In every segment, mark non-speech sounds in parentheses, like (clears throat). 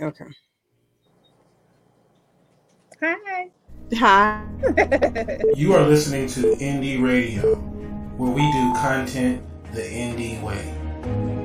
Okay. Hi. Hi. (laughs) You are listening to Indie Radio, where we do content the indie way.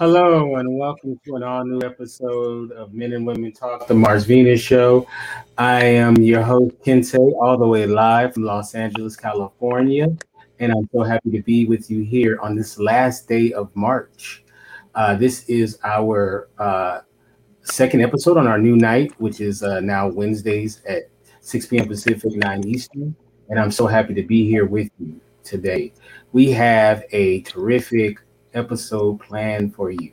Hello and welcome to an all new episode of Men and Women Talk, the Mars Venus Show. I am your host, Kente, all the way live from Los Angeles, California. And I'm so happy to be with you here on this last day of March. Uh, this is our uh, second episode on our new night, which is uh, now Wednesdays at 6 p.m. Pacific, 9 Eastern. And I'm so happy to be here with you today. We have a terrific episode planned for you.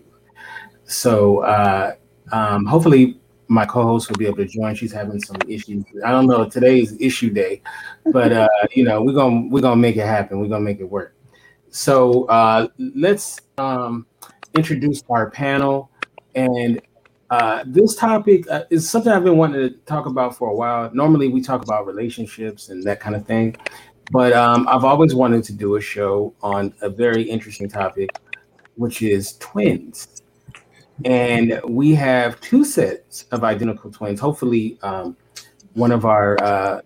So uh, um, hopefully my co-host will be able to join. She's having some issues. I don't know. Today's issue day, but uh, (laughs) you know we're gonna we're gonna make it happen. We're gonna make it work. So uh, let's um, introduce our panel. And uh, this topic uh, is something I've been wanting to talk about for a while. Normally, we talk about relationships and that kind of thing, but um, I've always wanted to do a show on a very interesting topic, which is twins. And we have two sets of identical twins. Hopefully, um, one of our uh,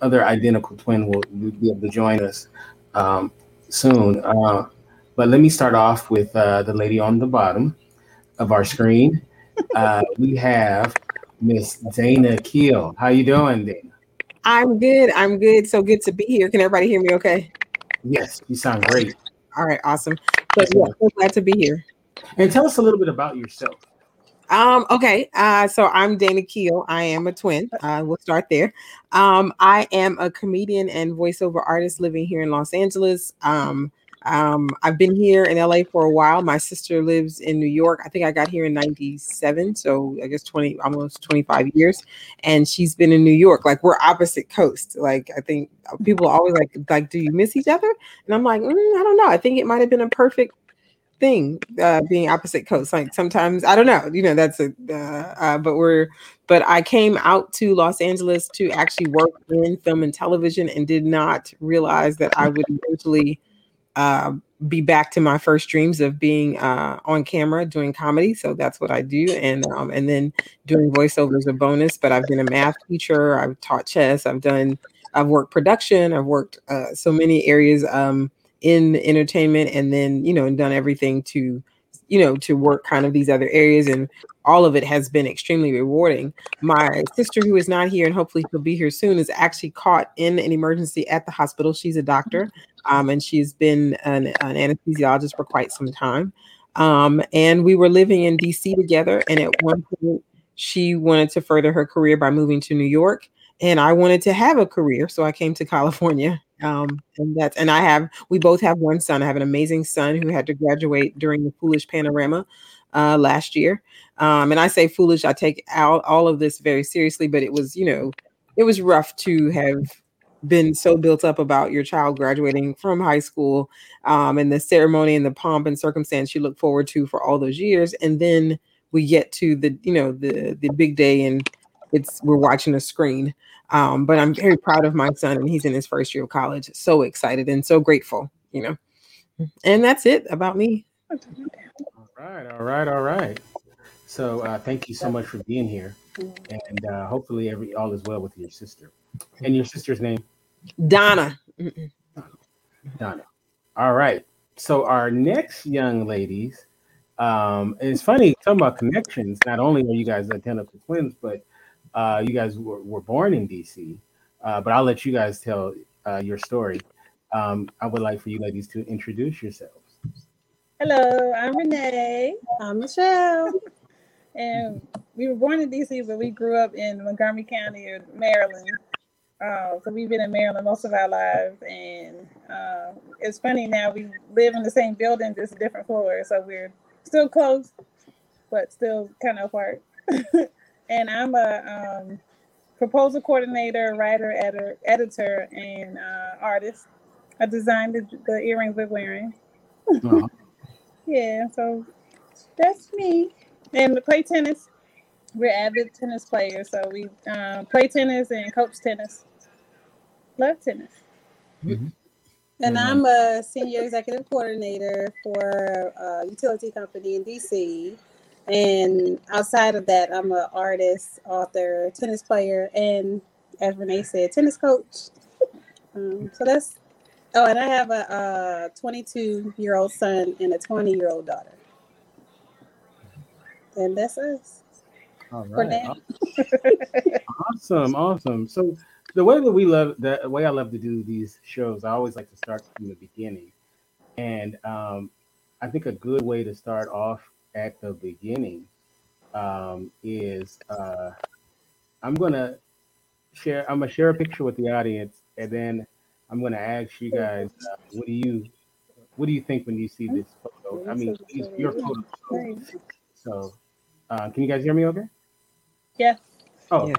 other identical twin will, will, be able to join us um, soon. Uh, but let me start off with uh, the lady on the bottom of our screen. Uh, we have Miss Dana Keel. How you doing, Dana? I'm good. I'm good. So good to be here. Can everybody hear me okay? Yes, you sound great. All right, awesome. So yeah, so glad to be here. And tell us a little bit about yourself. Um, okay. Uh, so I'm Dana Keel. I am a twin. Uh, we'll start there. Um, I am a comedian and voiceover artist living here in Los Angeles. Um, um, I've been here in LA for a while. My sister lives in New York. I think I got here in 97. So I guess 20, almost 25 years. And she's been in New York. Like we're opposite coast. Like I think people always like, like, do you miss each other? And I'm like, mm, I don't know. I think it might have been a perfect thing uh, being opposite coast like sometimes i don't know you know that's a uh, uh, but we're but i came out to los angeles to actually work in film and television and did not realize that i would eventually uh, be back to my first dreams of being uh, on camera doing comedy. So that's what I do, and um, and then doing voiceover as a bonus. But I've been a math teacher. I've taught chess. I've done. I've worked production. I've worked uh, so many areas um, in entertainment, and then you know, and done everything to you know, to work kind of these other areas. And all of it has been extremely rewarding. My sister, who is not here and hopefully she'll be here soon, is actually caught in an emergency at the hospital. She's a doctor um, and she's been an, an, anesthesiologist for quite some time. Um, and we were living in DC together. And at one point, she wanted to further her career by moving to New York. And I wanted to have a career. So I came to California um, and that's and I have we both have one son. I have an amazing son who had to graduate during the Foolish Panorama uh, last year. Um, and I say foolish, I take out all of this very seriously, but it was, you know, it was rough to have been so built up about your child graduating from high school um, and the ceremony and the pomp and circumstance you look forward to for all those years. And then we get to the, you know, the the big day and it's we're watching a screen. Um, but I'm very proud of my son, and he's in his first year of college. So excited and so grateful, you know. And that's it about me. All right, all right, all right. So uh, thank you so much for being here, and uh, hopefully every all is well with your sister. And your sister's name? Donna. Donna. All right. So our next young ladies, um, it's funny talking about connections. Not only are you guys identical twins, but uh, you guys were, were born in DC, uh, but I'll let you guys tell uh, your story. Um, I would like for you ladies to introduce yourselves. Hello, I'm Renee. I'm Michelle. And we were born in DC, but we grew up in Montgomery County, Maryland. Uh, so we've been in Maryland most of our lives, and uh, it's funny now we live in the same building, just a different floors. So we're still close, but still kind of apart. (laughs) and I'm a um, proposal coordinator, writer, editor, editor, and uh, artist. I designed the, the earrings we're wearing. Uh-huh. (laughs) yeah, so that's me. And we play tennis. We're avid tennis players, so we uh, play tennis and coach tennis. Love tennis. Mm-hmm. And I'm a senior executive coordinator for a utility company in DC. And outside of that, I'm an artist, author, tennis player, and as Renee said, tennis coach. Um, so that's oh, and I have a 22 year old son and a 20 year old daughter. And that's us. All right. (laughs) awesome, awesome. So the way that we love the way I love to do these shows, I always like to start from the beginning. And um, I think a good way to start off at the beginning um, is uh, I'm gonna share. I'm gonna share a picture with the audience, and then I'm gonna ask you guys, uh, what do you what do you think when you see this photo? I mean, your photo. So, uh, can you guys hear me? Okay. Yeah. Oh. Okay.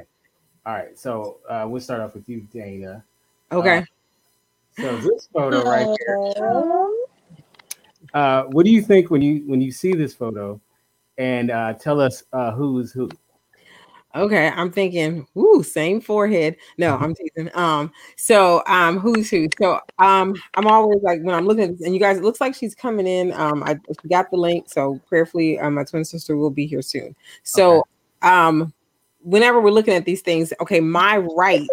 All right. So uh, we'll start off with you, Dana. Okay. Uh, so this photo right here. Uh, what do you think when you when you see this photo? And uh, tell us uh, who's who. Okay, I'm thinking, ooh, same forehead. No, I'm teasing. Um, so um, who's who? So um, I'm always like when I'm looking at this, and you guys, it looks like she's coming in. Um, I got the link, so prayerfully, um, my twin sister will be here soon. So okay. um, whenever we're looking at these things, okay, my right,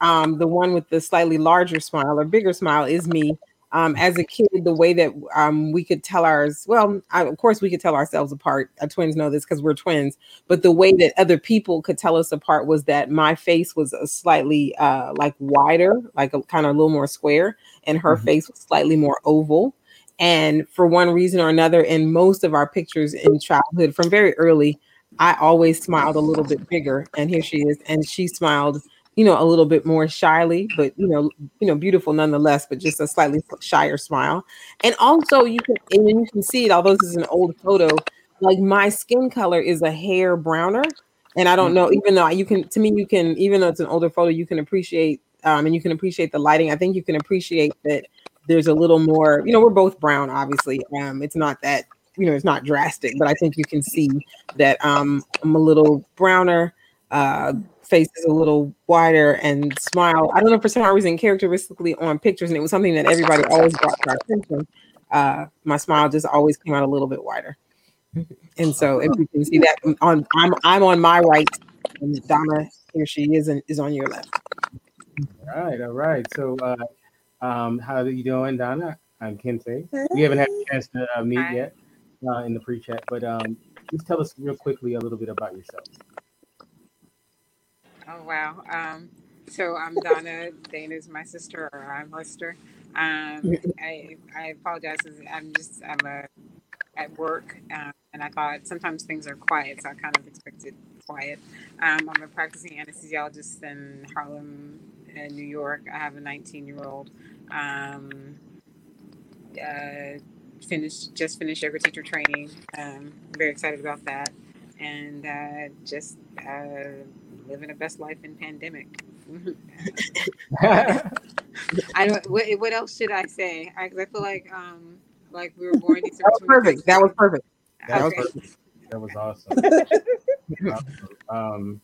um, the one with the slightly larger smile or bigger smile is me um, as a kid, the way that um, we could tell ours, well, I, of course, we could tell ourselves apart. Our twins know this because we're twins, but the way that other people could tell us apart was that my face was a slightly uh, like wider, like a kind of a little more square, and her mm-hmm. face was slightly more oval. And for one reason or another, in most of our pictures in childhood from very early, I always smiled a little bit bigger. And here she is, and she smiled you know, a little bit more shyly, but you know, you know, beautiful nonetheless, but just a slightly shyer smile. And also you can and you can see it, although this is an old photo, like my skin color is a hair browner. And I don't know, mm-hmm. even though you can to me, you can, even though it's an older photo, you can appreciate um, and you can appreciate the lighting. I think you can appreciate that there's a little more, you know, we're both brown, obviously. Um, it's not that, you know, it's not drastic, but I think you can see that um I'm a little browner. Uh face is a little wider and smile. I don't know for some reason, characteristically on pictures, and it was something that everybody always brought to our attention. Uh, my smile just always came out a little bit wider. And so, if you can see that on, I'm I'm on my right, and Donna here she is and is on your left. All right, all right. So, uh, um, how are you doing, Donna? I'm Kente. We haven't had a chance to uh, meet Hi. yet uh, in the pre-chat, but um, just tell us real quickly a little bit about yourself. Oh wow. Um, so I'm Donna. Dana's my sister, or I'm her sister. Um, I I apologize. I'm just I'm a, at work, um, and I thought sometimes things are quiet, so I kind of expected quiet. Um, I'm a practicing anesthesiologist in Harlem, in New York. I have a 19 year old. Um, uh, finished just finished yoga teacher training. Um, very excited about that, and uh, just. Uh, living the best life in pandemic. (laughs) I don't. What, what, else should I say? I, I feel like um like we were born. that was perfect. That was perfect. That okay. was perfect. That was awesome. (laughs) um,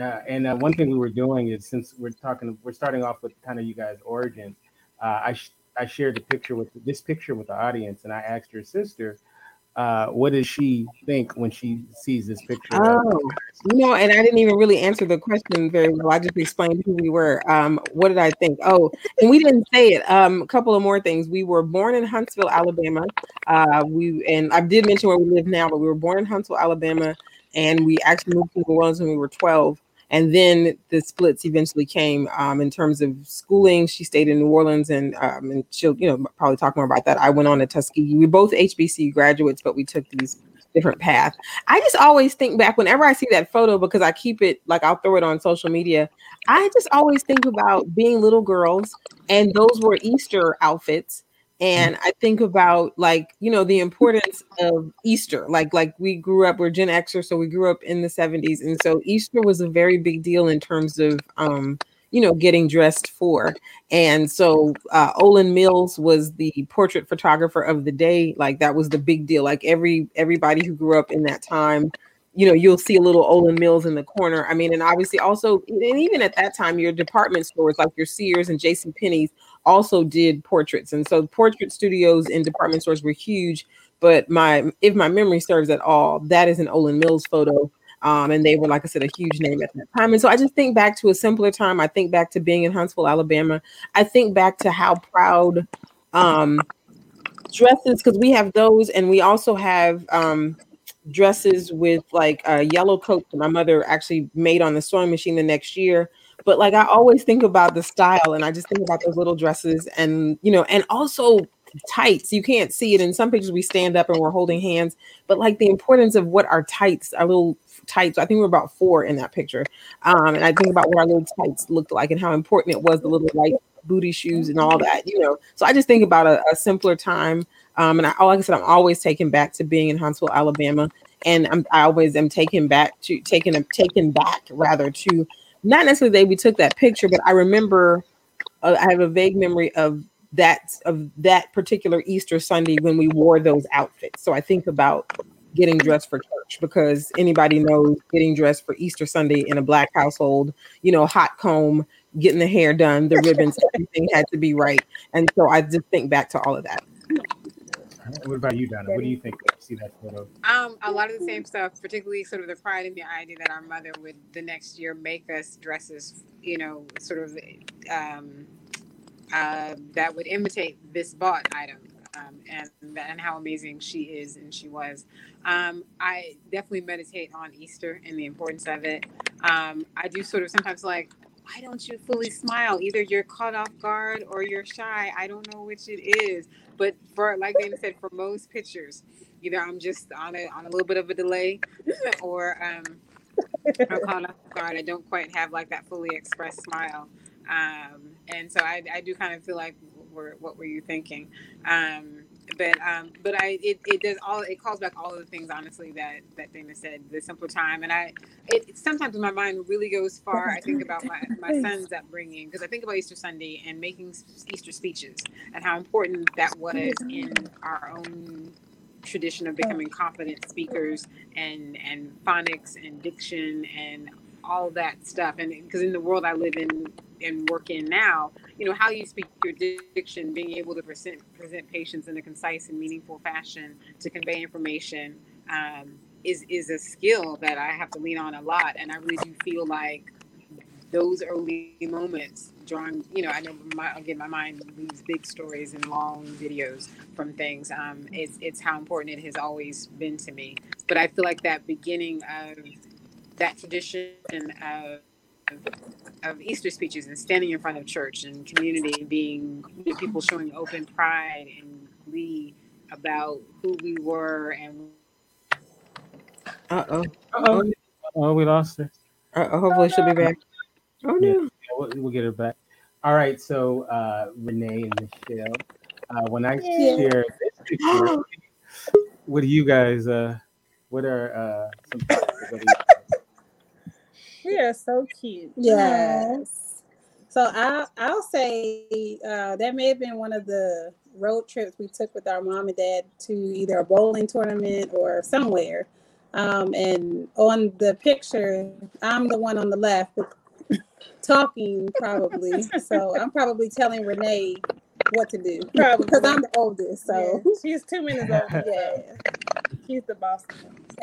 uh, and uh, one thing we were doing is since we're talking, we're starting off with kind of you guys' origins. Uh, I sh- I shared the picture with this picture with the audience, and I asked your sister uh, what does she think when she sees this picture? Oh, you know, and I didn't even really answer the question very well. I just explained who we were. Um, what did I think? Oh, and we didn't say it. Um, a couple of more things. We were born in Huntsville, Alabama. Uh, we and I did mention where we live now, but we were born in Huntsville, Alabama, and we actually moved to New Orleans when we were 12 and then the splits eventually came um, in terms of schooling. She stayed in New Orleans, and um, and she'll you know probably talk more about that. I went on to Tuskegee. We're both HBC graduates, but we took these different paths. I just always think back whenever I see that photo because I keep it like I'll throw it on social media. I just always think about being little girls, and those were Easter outfits and i think about like you know the importance of easter like like we grew up we're gen xer so we grew up in the 70s and so easter was a very big deal in terms of um you know getting dressed for and so uh Olan Mills was the portrait photographer of the day like that was the big deal like every everybody who grew up in that time you know, you'll see a little Olan Mills in the corner. I mean, and obviously also, and even at that time, your department stores like your Sears and J.C. Penney's also did portraits, and so portrait studios in department stores were huge. But my, if my memory serves at all, that is an Olan Mills photo. Um, and they were, like I said, a huge name at that time. And so I just think back to a simpler time. I think back to being in Huntsville, Alabama. I think back to how proud um, dresses, because we have those, and we also have um, dresses with like a yellow coat that my mother actually made on the sewing machine the next year. But like I always think about the style and I just think about those little dresses and you know, and also tights. You can't see it in some pictures we stand up and we're holding hands, but like the importance of what our tights, our little tights. I think we're about four in that picture. Um, and I think about what our little tights looked like and how important it was, the little white booty shoes and all that, you know. So I just think about a, a simpler time. Um, and I, like I said, I'm always taken back to being in Huntsville, Alabama, and I'm, I always am taken back to taken taken back rather to not necessarily the day we took that picture, but I remember uh, I have a vague memory of that of that particular Easter Sunday when we wore those outfits. So I think about getting dressed for church because anybody knows getting dressed for Easter Sunday in a black household, you know, hot comb, getting the hair done, the ribbons, everything had to be right. And so I just think back to all of that. What about you, Donna? What do you think when you see that photo? Um, a lot of the same stuff, particularly sort of the pride in the idea that our mother would the next year make us dresses, you know, sort of um, uh, that would imitate this bought item. Um, and and how amazing she is and she was. Um, I definitely meditate on Easter and the importance of it. Um, I do sort of sometimes like, why don't you fully smile? Either you're caught off guard or you're shy. I don't know which it is. But for like Dana said, for most pictures, either I'm just on a on a little bit of a delay, (laughs) or um, I'm caught off guard. I don't quite have like that fully expressed smile. Um, and so I, I do kind of feel like, were, what were you thinking? Um, but um, but I it, it does all it calls back all of the things honestly that that Dana said the simple time. And I it sometimes my mind really goes far I think about my, my son's upbringing because I think about Easter Sunday and making Easter speeches and how important that was in our own tradition of becoming confident speakers and and phonics and diction and all that stuff. And because in the world I live in and work in now, you know, how you speak your diction, being able to present present patients in a concise and meaningful fashion to convey information um, is is a skill that I have to lean on a lot, and I really do feel like those early moments drawing you know i know my, again my mind leaves big stories and long videos from things. Um, it's, it's how important it has always been to me. But i feel like that beginning of that tradition of of Easter speeches and standing in front of church and community, being people showing open pride and glee about who we were and. Uh oh. Oh, oh, we lost her. Uh, hopefully she'll be back. Oh no. Yeah, we'll, we'll, get her back. All right, so uh, Renee and Michelle, uh, when I yeah. share this (gasps) picture, what do you guys? Uh, what are uh, some? We are so cute. Yes. So I'll I'll say uh, that may have been one of the road trips we took with our mom and dad to either a bowling tournament or somewhere. Um, and on the picture, I'm the one on the left (laughs) talking probably. (laughs) so I'm probably telling Renee what to do. (laughs) Probably because I'm the oldest. So yeah. she's two minutes old. Yeah. She's the boss.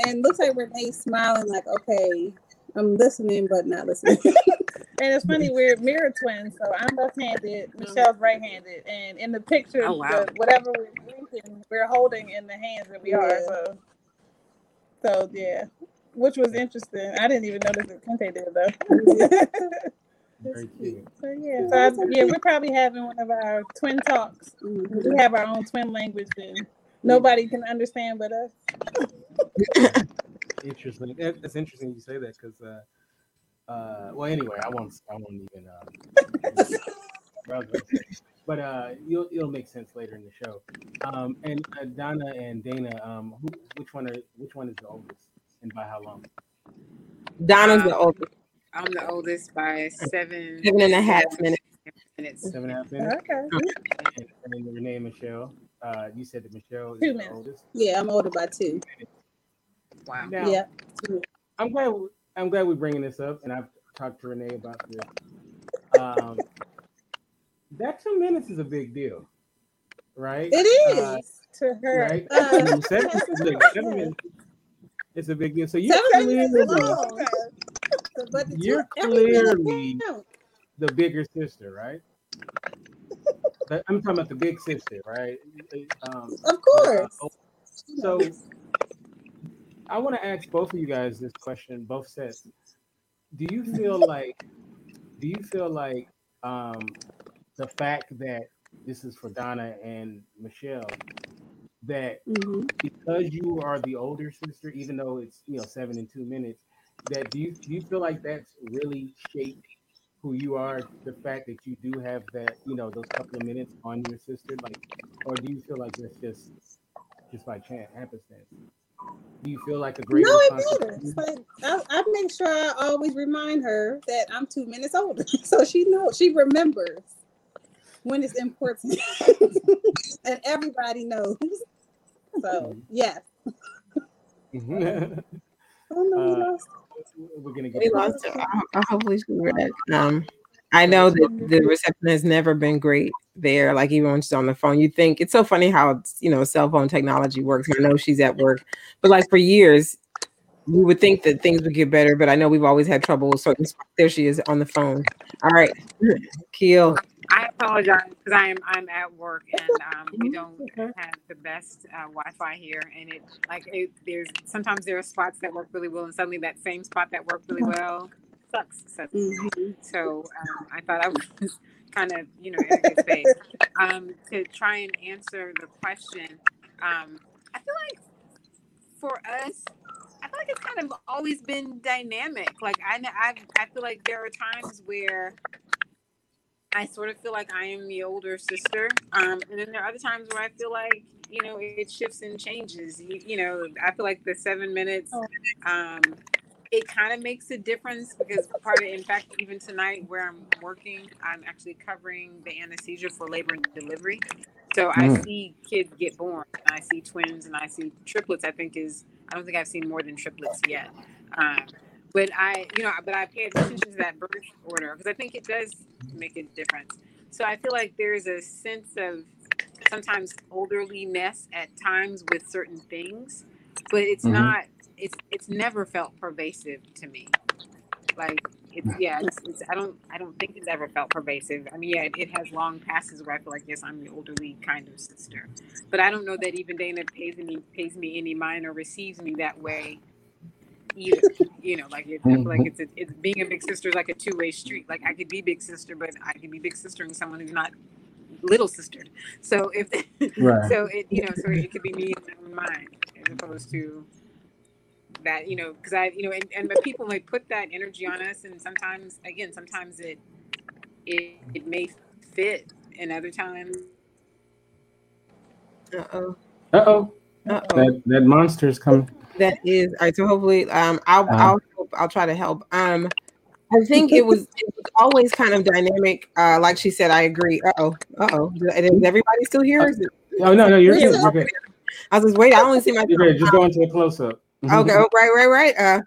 And looks like Renee's smiling like, okay, I'm listening, but not listening. (laughs) and it's funny, we're mirror twins. So I'm left-handed, Michelle's right-handed, and in the picture, oh, wow. the, whatever we're drinking, we're holding in the hands that we yeah. are. So, so yeah, which was interesting. I didn't even notice that Kente did though. (laughs) Very (laughs) cute. So yeah, so I, yeah, we're probably having one of our twin talks. Mm-hmm. We have our own twin language, and nobody can understand but us interesting. It's interesting you say that because, uh, uh, well, anyway, I won't. I won't even. Um, (laughs) but uh, you'll it'll make sense later in the show. Um, and uh, Donna and Dana, um, who, which one are which one is the oldest, and by how long? Donna's um, the oldest. I'm the oldest by seven seven and a half minutes. minutes. Seven and a half minutes. Okay. And, and then Renee and Michelle. Uh, you said that Michelle is two the minutes. oldest. Yeah, I'm older by two. Wow. Now, yeah. I'm glad. I'm glad we're bringing this up, and I've talked to Renee about this. Um, that two minutes is a big deal, right? It is uh, to her. Right? Uh, seven, seven minutes, it's (laughs) a big deal. So you're clearly, you're clearly the bigger sister, right? I'm talking about the big sister, right? Um, of course. Uh, so I want to ask both of you guys this question, both sets. Do you feel (laughs) like, do you feel like um, the fact that this is for Donna and Michelle, that mm-hmm. because you are the older sister, even though it's you know seven and two minutes, that do you do you feel like that's really shaped who you are? The fact that you do have that you know those couple of minutes on your sister, like, or do you feel like that's just just by chance happenstance? Do you feel like a great? No, it matters. But I, I make sure I always remind her that I'm two minutes older, (laughs) so she knows. She remembers when it's important, (laughs) and everybody knows. So yes. Mm-hmm. oh no, we uh, lost. We're gonna get. We lost. Her. I, I hopefully she read Um, I know that the reception has never been great there. Like even when she's on the phone, you think it's so funny how you know cell phone technology works. I know she's at work, but like for years, we would think that things would get better. But I know we've always had trouble. So there she is on the phone. All right, (clears throat) Keel. I apologize because I'm I'm at work and um, we don't have the best uh, Wi-Fi here, and it like it, there's sometimes there are spots that work really well, and suddenly that same spot that worked really well sucks. So, mm-hmm. so um, I thought I (laughs) was kind of you know in a good space um, to try and answer the question. Um, I feel like for us, I feel like it's kind of always been dynamic. Like I, I, I feel like there are times where I sort of feel like I am the older sister. Um, and then there are other times where I feel like, you know, it shifts and changes. You, you know, I feel like the seven minutes, oh. um, it kind of makes a difference because part of, in fact, even tonight where I'm working, I'm actually covering the anesthesia for labor and delivery. So mm. I see kids get born, and I see twins, and I see triplets. I think is I don't think I've seen more than triplets yet. Um, but I, you know, but I pay attention to that birth order because I think it does make a difference. So I feel like there's a sense of sometimes elderliness at times with certain things, but it's mm-hmm. not. It's it's never felt pervasive to me. Like it's yeah, it's, it's, I don't I don't think it's ever felt pervasive. I mean, yeah, it, it, has long passes where I feel like yes, I'm the elderly kind of sister, but I don't know that even Dana pays me pays me any mind or receives me that way either. you know, like it, I feel like mm-hmm. it's a, it's being a big sister is like a two way street. Like I could be big sister, but I could be big sister and someone who's not little sister. So if (laughs) right. so it you know so it could be me and mine as opposed to that you know because I you know and, and but people like put that energy on us and sometimes again sometimes it it it may fit and other times. Uh oh. Uh oh. That that monster's coming. That is all right. So hopefully, um, I'll uh-huh. I'll I'll try to help. Um, I think it was, it was always kind of dynamic. Uh, like she said, I agree. Uh oh, uh oh. Is everybody still here? It, oh no, no, you're good. You're good. I was just waiting. I only see my. You're Just go into a close up. Mm-hmm. Okay, oh, right, right, right. Uh,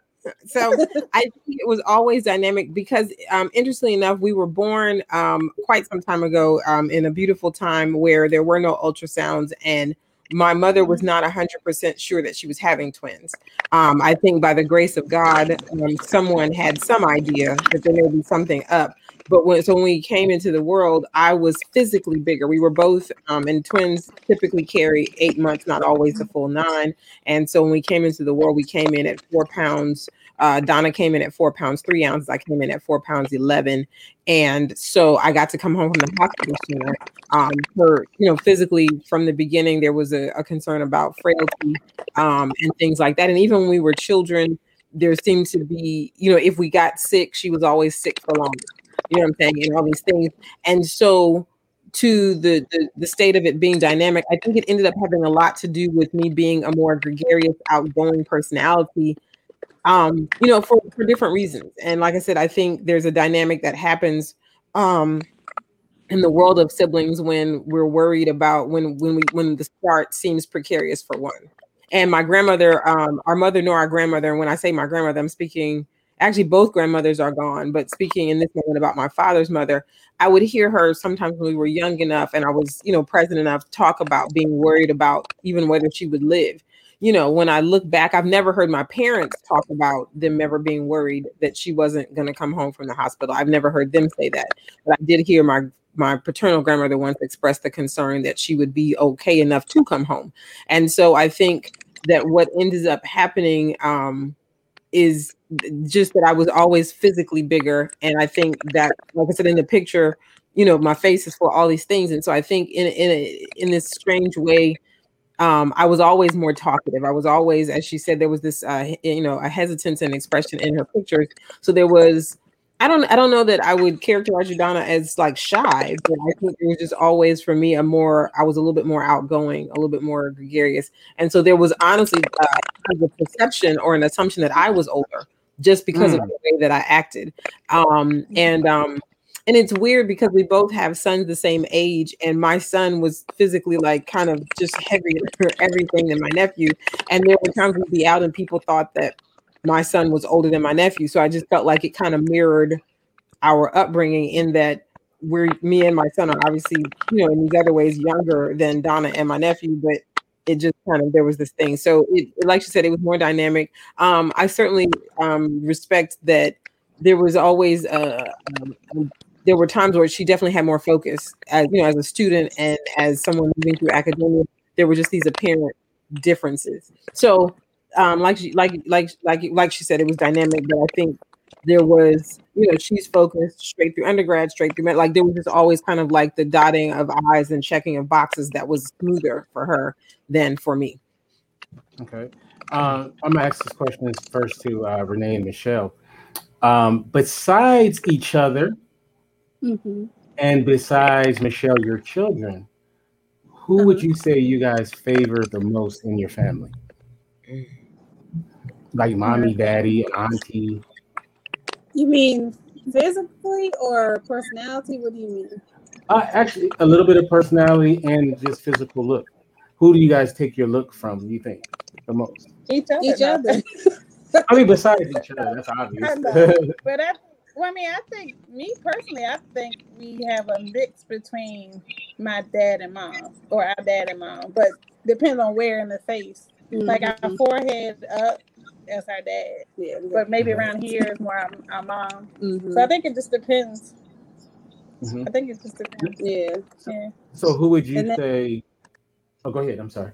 so I think it was always dynamic because, um, interestingly enough, we were born um, quite some time ago um, in a beautiful time where there were no ultrasounds and my mother was not 100% sure that she was having twins. Um, I think by the grace of God, um, someone had some idea that there may be something up. But when so when we came into the world, I was physically bigger. We were both, um, and twins typically carry eight months, not always the full nine. And so when we came into the world, we came in at four pounds uh, Donna came in at four pounds, three ounces. I came in at four pounds, 11. And so I got to come home from the hospital sooner. Um, for, you know, physically from the beginning, there was a, a concern about frailty um, and things like that. And even when we were children, there seemed to be, you know, if we got sick, she was always sick for longer. You know what I'm saying? And all these things. And so, to the, the, the state of it being dynamic, I think it ended up having a lot to do with me being a more gregarious, outgoing personality um, you know, for, for different reasons. And like I said, I think there's a dynamic that happens um, in the world of siblings when we're worried about when when we when the start seems precarious for one. And my grandmother, um, our mother nor our grandmother, and when I say my grandmother, I'm speaking actually both grandmothers are gone, but speaking in this moment about my father's mother, I would hear her sometimes when we were young enough and I was, you know, present enough talk about being worried about even whether she would live you know, when I look back, I've never heard my parents talk about them ever being worried that she wasn't going to come home from the hospital. I've never heard them say that. But I did hear my my paternal grandmother once express the concern that she would be okay enough to come home. And so I think that what ended up happening um, is just that I was always physically bigger, and I think that, like I said in the picture, you know, my face is for all these things, and so I think in in a, in this strange way, um, I was always more talkative. I was always, as she said, there was this, uh, you know, a hesitance and expression in her pictures. So there was I don't I don't know that I would characterize Udana as like shy, but I think it was just always for me a more I was a little bit more outgoing, a little bit more gregarious, and so there was honestly uh, a perception or an assumption that I was older just because mm. of the way that I acted, um, and um, and it's weird because we both have sons the same age, and my son was physically like kind of just heavier for (laughs) everything than my nephew, and there were times we'd be out and people thought that my son was older than my nephew. So I just felt like it kind of mirrored our upbringing in that we're me and my son are obviously, you know, in these other ways younger than Donna and my nephew, but it just kind of there was this thing. So it, like you said, it was more dynamic. Um, I certainly um, respect that there was always uh, um, there were times where she definitely had more focus as you know as a student and as someone moving through academia. There were just these apparent differences. So um, like she, like like like like she said, it was dynamic, but I think there was, you know, she's focused straight through undergrad, straight through med. Like there was just always kind of like the dotting of I's and checking of boxes that was smoother for her than for me. Okay. Uh, I'm gonna ask this question first to uh, Renee and Michelle. Um, besides each other, mm-hmm. and besides Michelle, your children, who uh-huh. would you say you guys favor the most in your family? Mm like mommy, daddy, auntie. You mean physically or personality? What do you mean? Uh, actually, a little bit of personality and just physical look. Who do you guys take your look from? You think the most? Each other. Each other. (laughs) I mean, besides each other, that's obvious. (laughs) but I, well, I mean, I think me personally, I think we have a mix between my dad and mom, or our dad and mom, but depends on where in the face. Mm-hmm. Like our forehead up as our dad. Yeah, but maybe around here is more our, our mom. Mm-hmm. So I think it just depends. Mm-hmm. I think it just depends. Yeah. yeah. So who would you then, say? Oh, go ahead. I'm sorry.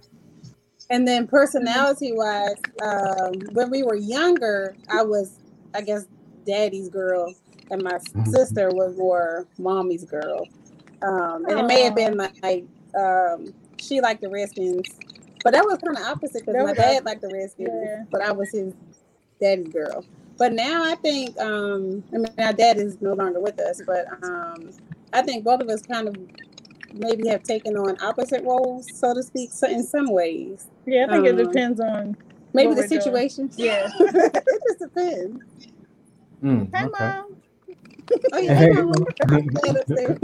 And then personality wise, um, when we were younger, I was, I guess, daddy's girl, and my mm-hmm. sister was more mommy's girl. Um, and it may have been like like um, she liked the Redskins but that was kind of opposite because my dad liked the Redskins, yeah. but I was his daddy's girl. But now I think, um, I mean, our dad is no longer with us, but um, I think both of us kind of maybe have taken on opposite roles, so to speak, so in some ways. Yeah, I think um, it depends on maybe the situation. Doing. Yeah, (laughs) it just depends. Mm, Hi, okay. mom. oh, yeah, hey, mom. (laughs)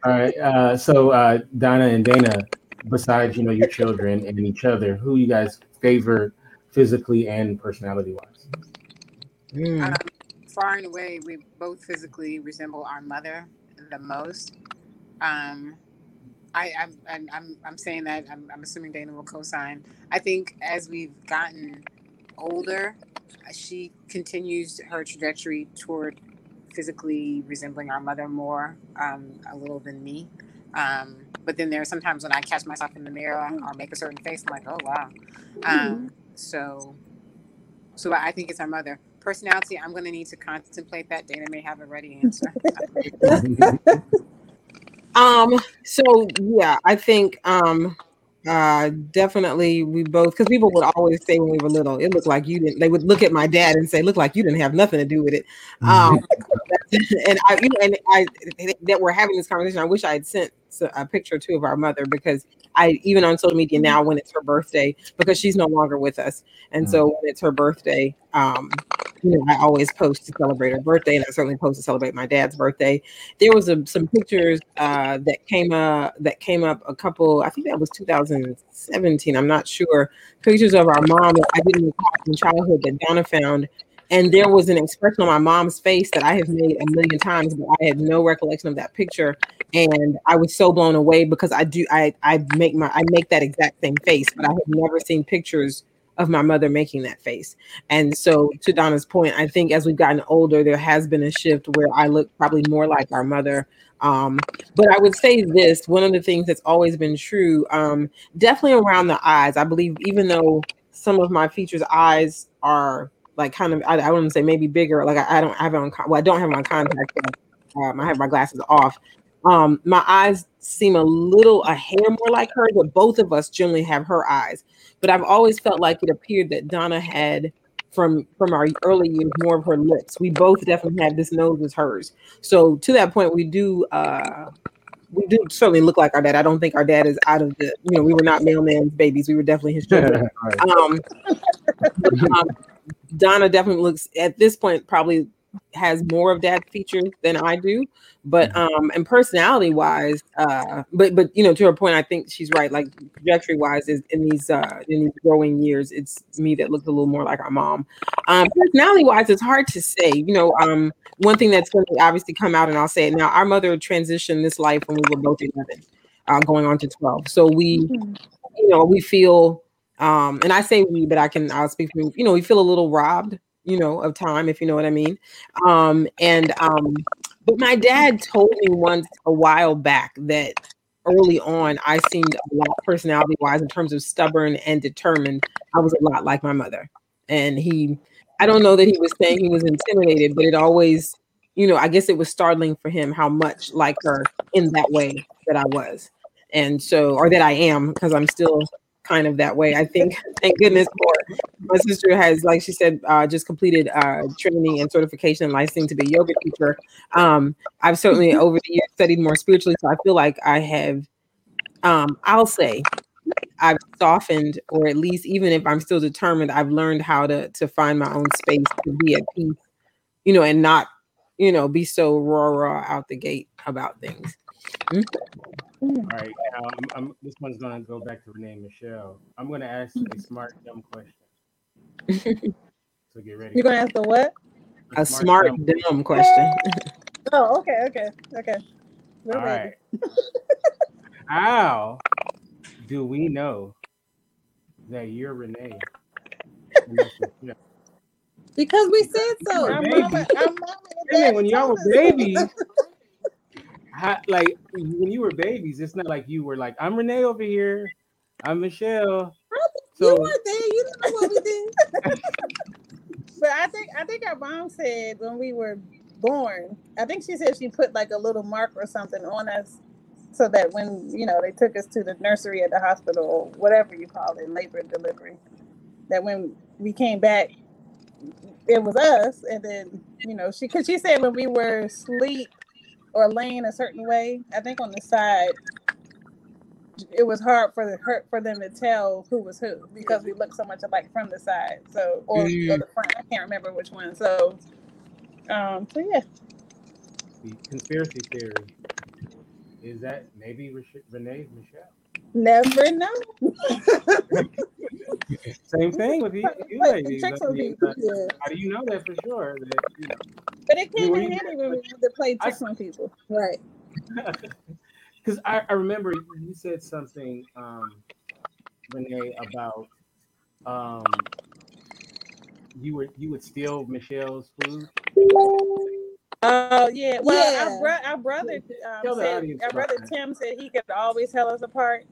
(laughs) All right. Uh, so uh, Donna and Dana, besides you know your children and each other, who you guys favor physically and personality wise? Mm. Um, far and away, we both physically resemble our mother the most. Um, I, I'm, I'm, I'm saying that I'm, I'm assuming Dana will co-sign. I think as we've gotten older, she continues her trajectory toward physically resembling our mother more um, a little than me. Um, but then there are sometimes when I catch myself in the mirror or make a certain face, I'm like, oh wow. Um, so, so I think it's our mother. Personality, I'm going to need to contemplate that. Dana may have a ready answer. (laughs) um. So yeah, I think um uh, definitely, we both because people would always say when we were little, it looked like you didn't. They would look at my dad and say, "Look like you didn't have nothing to do with it." (laughs) Um, (laughs) and I, you know, and I that we're having this conversation. I wish I had sent a picture too of our mother because I even on social media now when it's her birthday because she's no longer with us, and so mm. when it's her birthday, um, you know, I always post to celebrate her birthday, and I certainly post to celebrate my dad's birthday. There was a, some pictures uh, that came up that came up a couple. I think that was 2017. I'm not sure. Pictures of our mom that I didn't in childhood that Donna found, and there was an expression on my mom's face that I have made a million times, but I had no recollection of that picture. And I was so blown away because I do I I make my I make that exact same face, but I have never seen pictures of my mother making that face. And so, to Donna's point, I think as we've gotten older, there has been a shift where I look probably more like our mother. Um, but I would say this one of the things that's always been true, um, definitely around the eyes. I believe, even though some of my features' eyes are like kind of, I, I wouldn't say maybe bigger, like I, I don't have it on, well, I don't have my contact, um, I have my glasses off. Um, my eyes seem a little a hair more like her, but both of us generally have her eyes. But I've always felt like it appeared that Donna had from from our early years more of her lips. We both definitely have this nose as hers. So to that point, we do uh we do certainly look like our dad. I don't think our dad is out of the, you know, we were not mailman's babies. We were definitely his children. (laughs) um, um, Donna definitely looks at this point probably has more of that feature than I do. But mm-hmm. um and personality wise, uh but but you know, to her point, I think she's right. Like trajectory wise is in these uh in these growing years, it's me that looks a little more like our mom. Um personality wise, it's hard to say. You know, um one thing that's going to obviously come out, and I'll say it now, our mother transitioned this life when we were both 11, uh, going on to 12. So we, mm-hmm. you know, we feel um, and I say we, but I can I'll speak for you know, we feel a little robbed you know, of time, if you know what I mean. Um, and um, but my dad told me once a while back that early on I seemed a lot personality wise in terms of stubborn and determined. I was a lot like my mother. And he I don't know that he was saying he was intimidated, but it always, you know, I guess it was startling for him how much like her in that way that I was. And so, or that I am, because I'm still kind of that way. I think, thank goodness for my sister has, like she said, uh, just completed uh, training and certification and licensing to be a yoga teacher. Um, I've certainly over the years studied more spiritually, so I feel like I have. Um, I'll say I've softened, or at least even if I'm still determined, I've learned how to to find my own space to be at peace, you know, and not, you know, be so raw raw out the gate about things. Mm-hmm. Mm. All right, now I'm, I'm, this one's gonna go back to Renee Michelle. I'm gonna ask a mm-hmm. smart dumb question. (laughs) so get ready. You're gonna ask the what? A, a smart, smart dumb, dumb question. (laughs) oh, okay, okay, okay. We're All ready. right. (laughs) How do we know that you're Renee? Because we said so. Our mama, our mama when y'all were babies, how, like when you were babies, it's not like you were like, I'm Renee over here, I'm Michelle. So, you weren't there. You know what we did. (laughs) but I think I think our mom said when we were born, I think she said she put like a little mark or something on us so that when you know they took us to the nursery at the hospital or whatever you call it, labor and delivery, that when we came back, it was us. And then you know she because she said when we were asleep or laying a certain way, I think on the side, it was hard for the hurt for them to tell who was who because we looked so much alike from the side. So or, mm. or the front, I can't remember which one. So, um, so yeah. The conspiracy theory is that maybe Renee Michelle. Never know. (laughs) (laughs) Same thing with you, you ladies. I mean, yeah. How do you know that for sure? That, you know, but it came in handy when we had to play tricks on people, right? (laughs) Because I, I remember you said something, um, Renee, about um, you would you would steal Michelle's food. Oh uh, yeah. Well, yeah. Our, bro- our brother, um, said, our brother Tim said he could always tell us apart.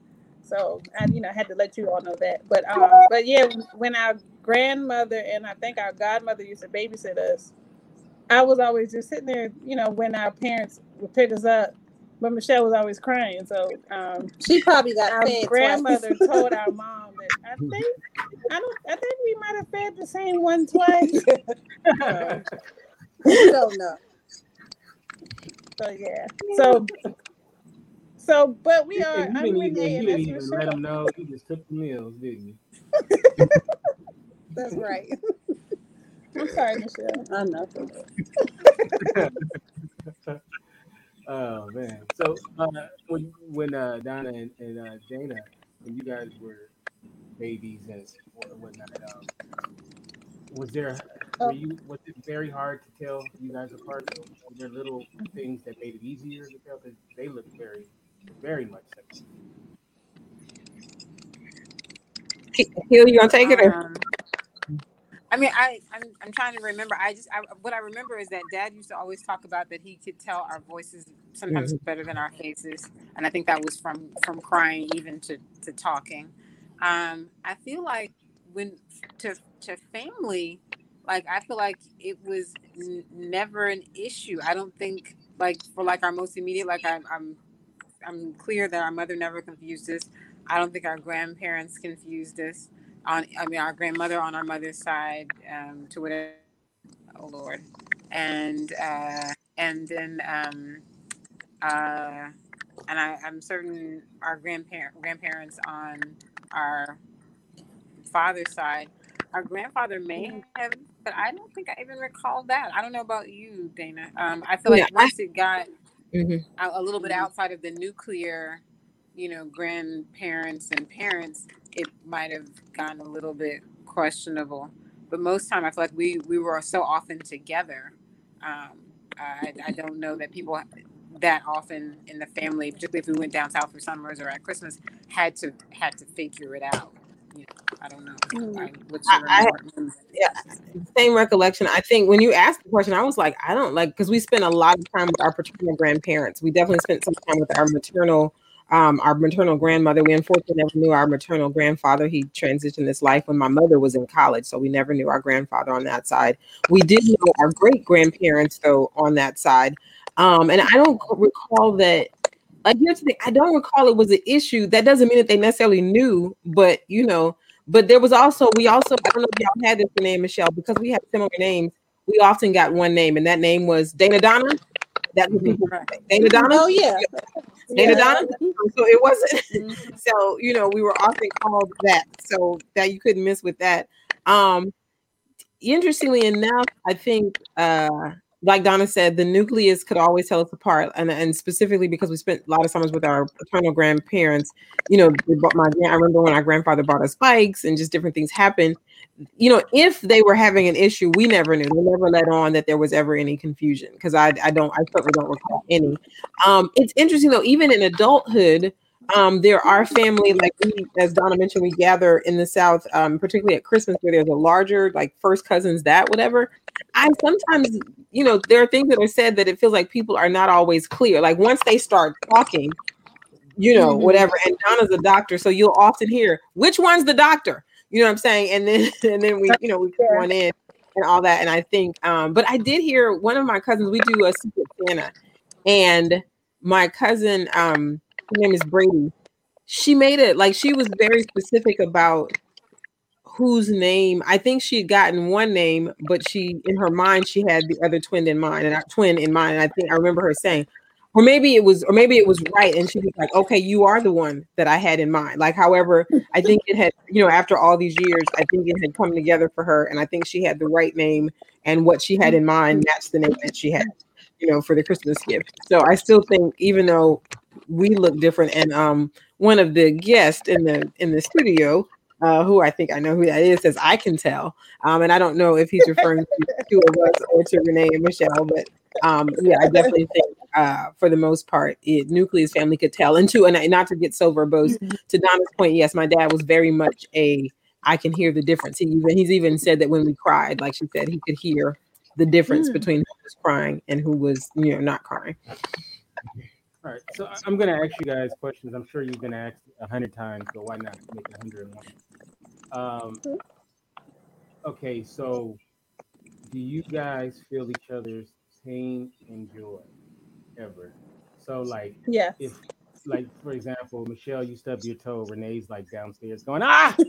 So I, you know, had to let you all know that. But um, but yeah, when our grandmother and I think our godmother used to babysit us, I was always just sitting there, you know, when our parents would pick us up. But Michelle was always crying, so um, she probably got our grandmother told our (laughs) mom that I think I don't I think we might have fed the same one twice. (laughs) uh, don't know. So yeah, so so, but we are. You, didn't, even, you didn't even let them know. You just took the meals, didn't you? (laughs) That's right. I'm sorry, Michelle. I'm not. (laughs) oh man. So uh, when when uh, Donna and, and uh, Dana, when you guys were babies and whatnot, um, was there were you was it very hard to tell you guys apart? Were there little things that made it easier to tell? Because they look very very much so. Hill, you gonna take it? Or? Um, I mean, I I'm, I'm trying to remember. I just I, what I remember is that Dad used to always talk about that he could tell our voices sometimes Mhm. better than our faces, and I think that was from from crying even to to talking. Um, I feel like when to to family, like I feel like it was n- never an issue. I don't think like for like our most immediate, like I'm I'm I'm clear that our mother never confused us. I don't think our grandparents confused us on I mean our grandmother on our mother's side um, to whatever oh Lord. And uh, and then um, uh, and I, I'm certain our grandparent grandparents on our father's side our grandfather may have but I don't think I even recall that. I don't know about you Dana. Um, I feel like Yeah, I- once it got Mhm. a, a little bit outside of the nuclear, you know, grandparents and parents, it might have gotten a little bit questionable. But most time, I feel like we we were so often together. Um, I, I don't know that people that often in the family, particularly if we went down south for summers or at Christmas, had to had to figure it out. I don't know. What's your I- I- remember- Same recollection. I think when you asked the question, I was like, I don't like because we spent a lot of time with our paternal grandparents. We definitely spent some time with our maternal, um, our maternal grandmother. We unfortunately never knew our maternal grandfather. He transitioned this life when my mother was in college, so we never knew our grandfather on that side. We did know our great grandparents though on that side, um, and I don't recall that. Like here's the thing, I don't recall it was an issue. That doesn't mean that they necessarily knew, but you know, but there was also we also I don't know if y'all had this name Michelle because we had similar names. We often got one name, and that name was Dana Donna. What people Right. Dana Donna. Oh yeah. Dana Yeah. Donna. So it wasn't. (laughs) Mm-hmm. so you know we were often called that. So that you couldn't miss with that. Um, interestingly enough, I think uh, like Donna said, the nucleus could always tell us apart, and and specifically because we spent a lot of summers with our paternal grandparents. You know, my I remember when our grandfather bought us bikes, and just different things happened. You know, if they were having an issue, we never knew. We never let on that there was ever any confusion because I I don't I certainly don't recall any. Um, it's interesting though, even in adulthood, um, there are family like we, as Donna mentioned, we gather in the South, um, particularly at Christmas, where there's a larger like first cousins, that whatever. I sometimes, you know, there are things that are said that it feels like people are not always clear. Like once they start talking, you know, Mhm. whatever. And Donna's a doctor, so you'll often hear which one's the doctor. You know what I'm saying? And then (laughs) and then we, you know, we put Yeah. one in and all that. And I think, um, but I did hear one of my cousins. We do a secret Santa, and my cousin, um, her name is Brady. She made it like she was very specific about whose name. I think she had gotten one name, but she in her mind she had the other twin in mind, and twin in mind. And I think I remember her saying, or maybe it was, or maybe it was right, and she was like, "Okay, you are the one that I had in mind." Like, however, (laughs) I think it had, you know, after all these years, I think it had come together for her, and I think she had the right name, and what she had in mind matched the name that she had, you know, for the Christmas gift. So I still think, even though we look different, and um, one of the guests in the in the studio. Uh, who I think I know who that is says I can tell, um, and I don't know if he's referring to the two of us or to Renee and Michelle, but um, yeah, I definitely think uh, for the most part, it, nucleus family could tell. And to and not to get so verbose, to Donna's point, yes, my dad was very much a I can hear the difference. He even he's even said that when we cried, like she said, he could hear the difference Mm. between who was crying and who was you know not crying. All right, so I'm going to ask you guys questions. I'm sure you've been asked a hundred times, but why not make it a hundred and one? Um, okay, so do you guys feel each other's pain and joy ever? So, like, Yeah. if, like, for example, Michelle, you stub your toe, Renee's like downstairs going, ah! (laughs)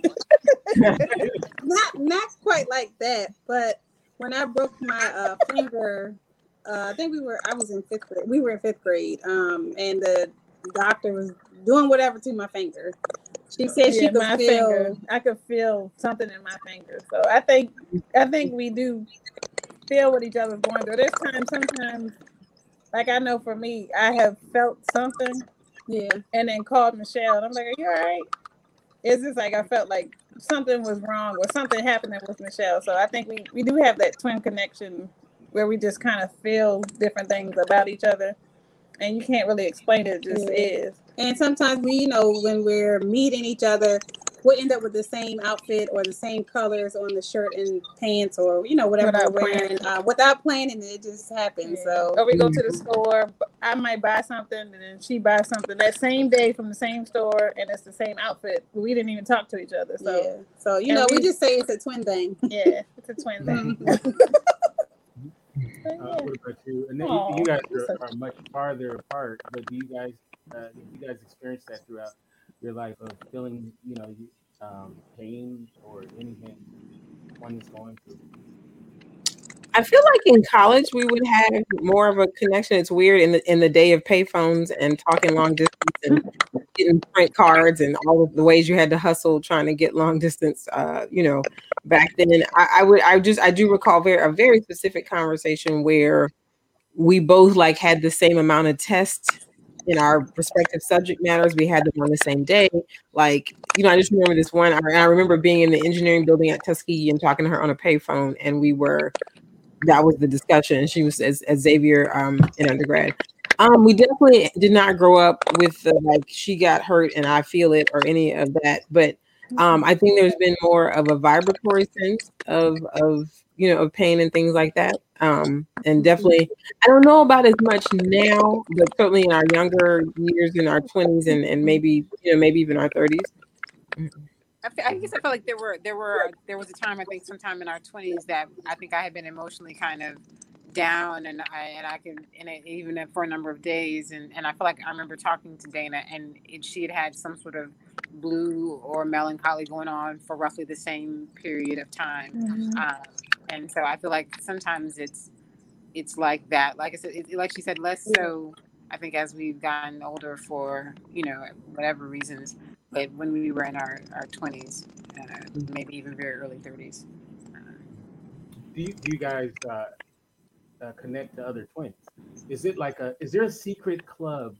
(laughs) Not not quite like that, but when I broke my uh, finger, uh, I think we were I was in fifth grade. We were in fifth grade, um, and the doctor was doing whatever to my finger. She said she could my feel. finger. I could feel something in my finger. So I think I think we do feel what each other's going through. There's times sometimes like I know for me, I have felt something Yeah, and then called Michelle and I'm like, Are you all right? It's just like I felt like something was wrong or something happening with Michelle. So I think we, we do have that twin connection where we just kind of feel different things about each other. And you can't really explain it, it just Yeah. is. and sometimes we, you know, when we're meeting each other, we'll end up with the same outfit or the same colors on the shirt and pants or you know whatever Without we're wearing uh, without planning. It just happens. So or we go to the store. I might buy something, and then she buys something that same day from the same store, and it's the same outfit. We didn't even talk to each other. So yeah. So you And know, we, we- just say it's a twin thing. yeah, it's a twin thing. (laughs) Uh, yeah. what about you? And then you- you guys are, are much farther apart, but do you guys uh, do you guys experience that throughout your life of feeling, you know, um, pain or anything one is going through? I feel like in college we would have more of a connection. It's weird in the in the day of payphones and talking long distance and getting print cards and all of the ways you had to hustle trying to get long distance. Uh, you know, back then, I, I would I just I do recall very a very specific conversation where we both like had the same amount of tests in our respective subject matters. We had them on the same day. Like, you know, I just remember this one. I, I remember being in the engineering building at Tuskegee and talking to her on a payphone, and we were that was the discussion. She was as, as Xavier um, in undergrad. Um, we definitely did not grow up with the like she got hurt and I feel it or any of that. But um, I think there's been more of a vibratory sense of of you know of pain and things like that. Um, and definitely, I don't know about as much now, but certainly in our younger years, in our 20s and and maybe you know maybe even our 30s. I, guess I felt like there were there were there was a time I think sometime in our twenties that I think I had been emotionally kind of down and I and I could and it, even for a number of days and and I feel like I remember talking to Dana and it, she had had some sort of blue or melancholy going on for roughly the same period of time. Mhm. um, and so I feel like sometimes it's it's like that. Like I said it, like she said less so I think as we've gotten older for you know whatever reasons but when we were in our our twenties, uh, maybe even very early thirties. Do you, do you guys uh, uh, connect to other twins? Is it like a is there a secret club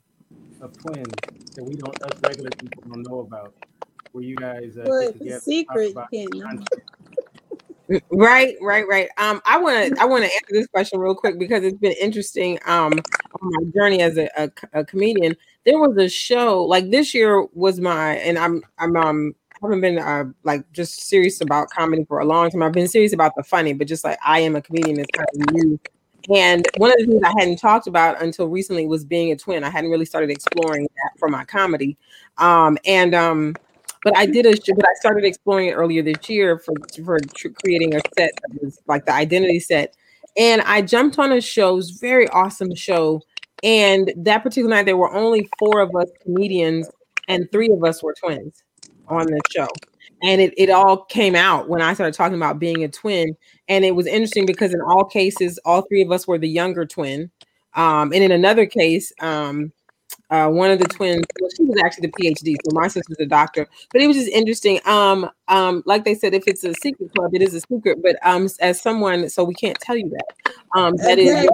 of twins that we don't us regular people don't know about? Where you guys uh, Well, get together, it's talk secret, about you can. content? (laughs) Right, right, right. Um, I want to I want to answer this question real quick because it's been interesting. Um, on my journey as a, a, a comedian, there was a show like this year was my and I'm I'm um haven't been uh, like just serious about comedy for a long time. I've been serious about the funny, but just like I am a comedian is kind of new. And one of the things I hadn't talked about until recently was being a twin. I hadn't really started exploring that for my comedy. Um, and um, but I did a but I started exploring it earlier this year for for creating a set that was like the identity set. And I jumped on a show, it was a very awesome show. And that particular night, there were only four of us comedians, and three of us were twins on the show. And it, it all came out when I started talking about being a twin. And it was interesting because in all cases, all three of us were the younger twin. Um, and in another case, um, uh, one of the twins, well, she was actually the PhD, so my sister's a doctor. But it was just interesting. Um, um, like they said, if it's a secret club, it is a secret. But um, as someone, so we can't tell you that. Um, that is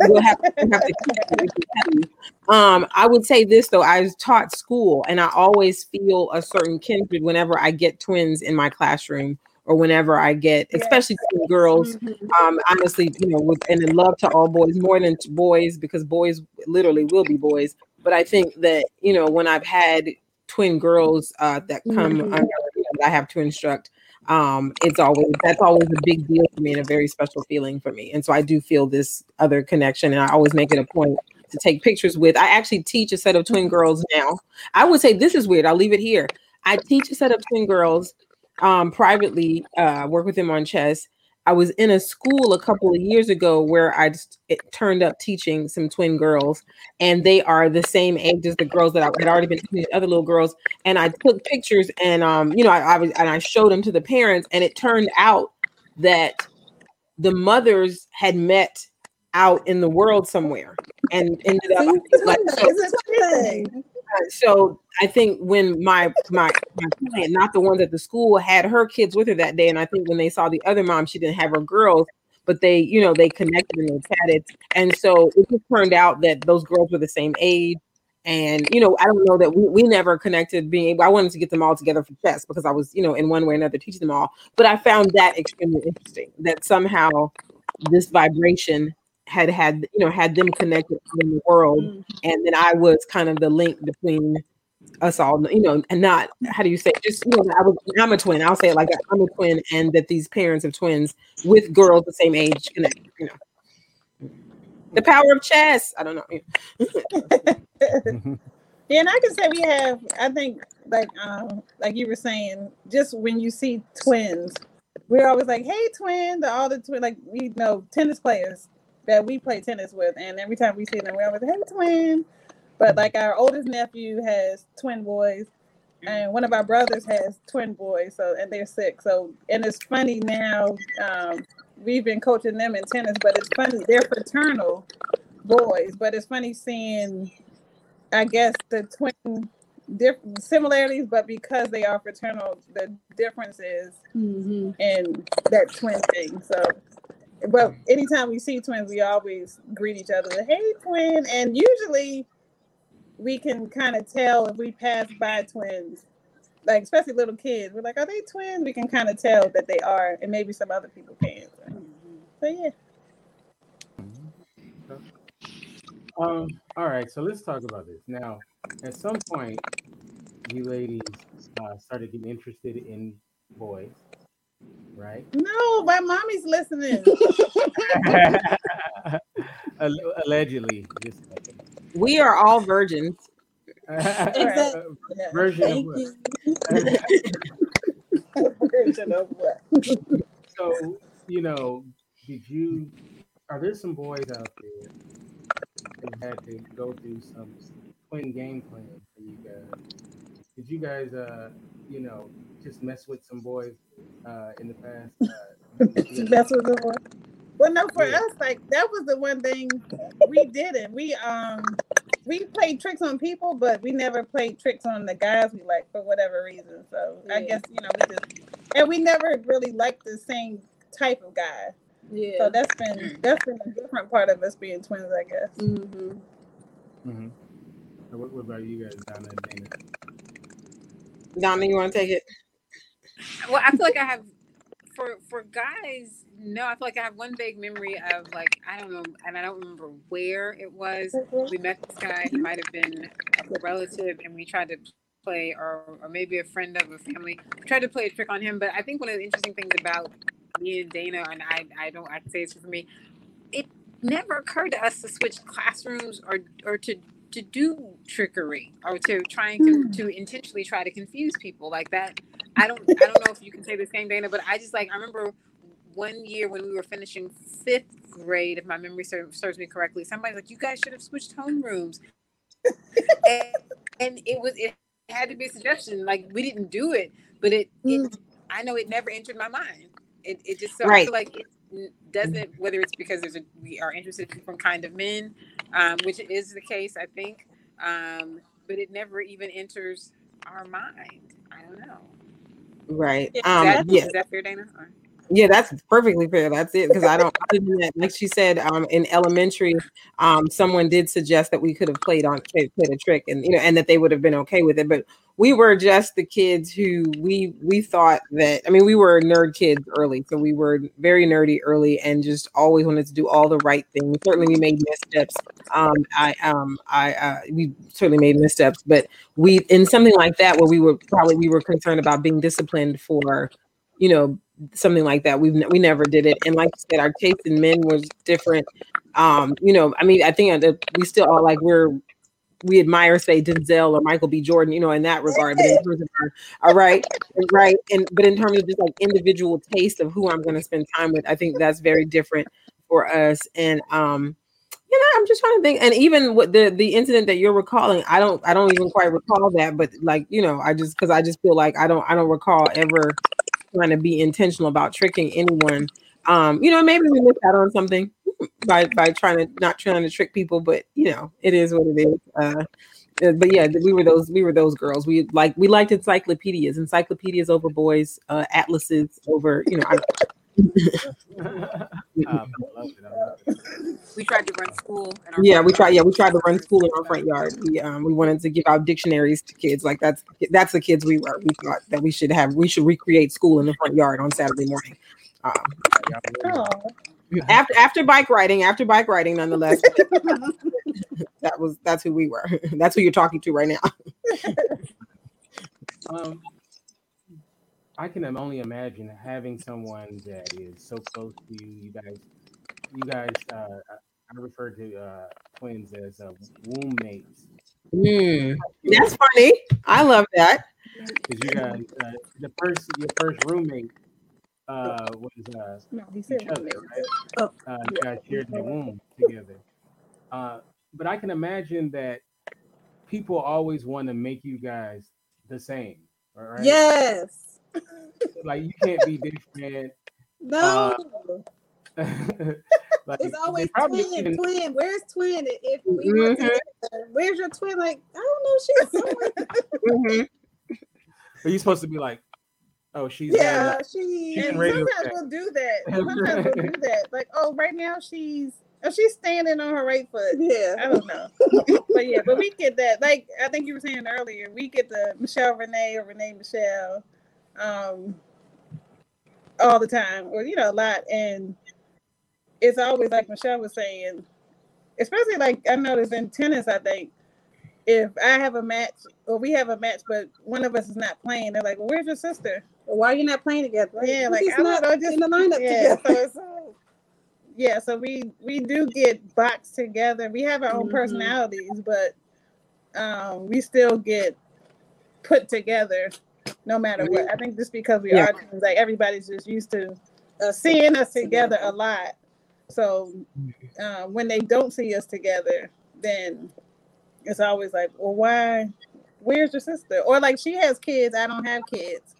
we'll have, we'll have to keep it if we tell you. Um, I would say this though, I taught school and I always feel a certain kindred whenever I get twins in my classroom or whenever I get, especially girls. Um, honestly, you know, with and in love to all boys more than to boys because boys literally will be boys. But I think that you know when I've had twin girls uh, that come Mhm. under, you know, that I have to instruct, um, it's always that's always a big deal for me and a very special feeling for me. And so I do feel this other connection, and I always make it a point to take pictures with. I actually teach a set of twin girls now. I would say this is weird. I'll leave it here. I teach a set of twin girls um, privately, uh, work with them on chess. I was in a school a couple of years ago where I just it turned up teaching some twin girls, and they are the same age as the girls that I had already been teaching other little girls. And I took pictures, and um, you know, I, I was and I showed them to the parents, and it turned out that the mothers had met out in the world somewhere and ended up like so, so I think when my my my client, not the ones at the school, had her kids with her that day, and I think when they saw the other mom, she didn't have her girls, but they, you know, they connected and they chatted, and so it just turned out that those girls were the same age. And you know, I don't know that we, we never connected being able. I wanted to get them all together for chess because I was, you know, in one way or another teaching them all. But I found that extremely interesting that somehow this vibration had had you know had them connected in the world Mm. and then I was kind of the link between us all, you know, and not how do you say just you know I was I'm a twin. I'll say it like that. I'm a twin, and that these parents of twins with girls the same age connect. You know, the power of chess. I don't know. (laughs) yeah, and I can say we have. I think like um like you were saying, just when you see twins, we're always like, "Hey, twin!" all the twin like we know tennis players that we play tennis with, and every time we see them, we're always, "Hey, twin." But like our oldest nephew has twin boys, and one of our brothers has twin boys. So and they're six. So and it's funny now. Um, we've been coaching them in tennis, but it's funny they're fraternal boys. But it's funny seeing, I guess the twin different similarities, but because they are fraternal, the differences mm-hmm. in that twin thing. So but anytime we see twins, we always greet each other, hey twin. And usually we can kind of tell if we pass by twins, like especially little kids. We're like, are they twins? We can kind of tell that they are, and maybe some other people can. So, yeah. Um. All right. So let's talk about this now. At some point, you ladies uh, started getting interested in boys, right? No, my mommy's listening. (laughs) (laughs) Allegedly, we are all virgins. exactly. (laughs) Version of what? so, you know, did you, are there some boys out there who had to go through some twin game plan for you guys? Did you guys, uh, you know, just mess with some boys uh, in the past? Uh, (laughs) mess with them. Well, no, for yeah. us, like that was the one thing we didn't. We um we played tricks on people, but we never played tricks on the guys we like for whatever reason. So yeah. I guess you know we just and we never really liked the same type of guy. Yeah. So that's been that's been a different part of us being twins, I guess. Mm-hmm. Mm-hmm. So what, what about you guys, Donna and Dana? Donna, you want to take it? Well, I feel like I have for for guys, no, I feel like I have one vague memory of like I don't know, and I don't remember where it was. We met this guy. He might have been a relative, and we tried to play, or or maybe a friend of a family. We tried to play a trick on him. But I think one of the interesting things about me and Dana, and I, I don't, I say this for me, it never occurred to us to switch classrooms or or to to do trickery or to try and to intentionally try to confuse people like that. I don't I don't know if you can say the same, Dana, but I just like I remember one year when we were finishing fifth grade, if my memory serves, serves me correctly, somebody's like, "You guys should have switched homerooms," and, and it was it had to be a suggestion. Like we didn't do it, but it, it mm. I know it never entered my mind. It, it just so right. I feel like it, doesn't whether it's because there's a we are interested in different kind of men, um, which is the case I think, um, but it never even enters our mind. I don't know. Right. Is um, that, yeah. Is that fair, Dana? Or? Yeah, that's perfectly fair. That's it. Because I don't, like she said, um, in elementary, um, someone did suggest that we could have played on played a trick, and you know, and that they would have been okay with it. But we were just the kids who we we thought that. I mean, we were nerd kids early, so we were very nerdy early, and just always wanted to do all the right things. Certainly, we made missteps. Um, I um, I uh, we certainly made missteps, but we in something like that where we were probably we were concerned about being disciplined for, you know something like that. We've we never did it, and like you said, our taste in men was different. Um, you know, I mean, I think that we still are like we're we admire, say, Denzel or Michael B. Jordan, you know, in that regard. But in terms of our, all right, right, and but in terms of just like individual taste of who I'm going to spend time with, I think that's very different for us. And um, you know, I'm just trying to think. And even with the the incident that you're recalling, I don't, I don't even quite recall that. But like, you know, I just because I just feel like I don't, I don't recall ever trying to be intentional about tricking anyone. Um, you know, maybe we missed out on something by by trying to not trying to trick people, but you know, it is what it is. Uh, uh but yeah, we were those we were those girls. We like we liked encyclopedias, encyclopedias over boys, uh, atlases over you know. I, um, we tried to run school. yeah, we tried. Yeah, we tried to run school in our front yard. We um, we wanted to give out dictionaries to kids. Like that's that's the kids we were. We thought that we should have. We should recreate school in the front yard on Saturday morning. Um, oh. After after bike riding, after bike riding, nonetheless. (laughs) that was that's who we were. (laughs) That's who you're talking to right now. Um, I can only imagine having someone that is so close to you. You guys, you guys. Uh, I refer to uh, twins as uh, womb mates. Mm, that's funny. I love that. Because you guys, uh, the first your first roommate uh, was uh, No, he each said other, right? Uh, you guys shared the womb together. Uh, but I can imagine that people always want to make you guys the same, all right? Yes. (laughs) Like you can't be different. No. (laughs) like, it's always twin, even- twin. Where's twin? If we were Mhm. together, where's your twin? Like, I don't know. She's somewhere. Mhm. But you're supposed to be like, oh, she's Yeah, uh, she She's and sometimes we'll do that. Sometimes we'll do (laughs) that. Like, oh, right now she's oh, she's standing on her right foot. Yeah. I don't know. but yeah, but we get that. Like I think you were saying earlier, we get the Michelle Renee or Renee Michelle um all the time, or you know, a lot. And it's always like Michelle was saying, especially like I noticed in tennis, I think. If I have a match or we have a match, but one of us is not playing, they're like, well, "Where's your sister?" Why are you not playing together? Yeah, like, I don't know, just- in the lineup yeah, so together. it's, uh, yeah, so we we do get boxed together. We have our own Mhm. personalities, but um, we still get put together no matter what. I think just because we Yeah. are twins, like everybody's just used to uh, seeing us together a lot. So uh, when they don't see us together, then it's always like, well, why? Where's your sister? Or like she has kids, I don't have kids.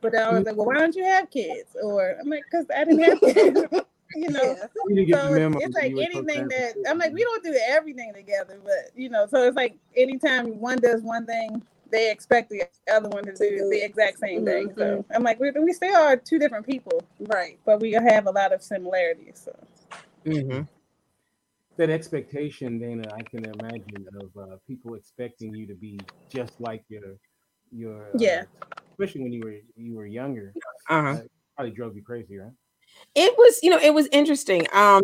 But I was like, well, why don't you have kids? Or I'm like, because I didn't have kids. (laughs) you know, Yeah. you didn't get so the memo it's like you were supposed to anything that I'm like, we don't do everything together, but you know, so it's like anytime one does one thing, they expect the other one to do the exact same thing. So I'm like, we, we still are two different people, Right. but we have a lot of similarities. So Mhm. that expectation, Dana, I can imagine of uh, people expecting you to be just like your your uh, Yeah. especially when you were you were younger. Uh-huh. Uh, probably drove you crazy, right? It was you know it was interesting um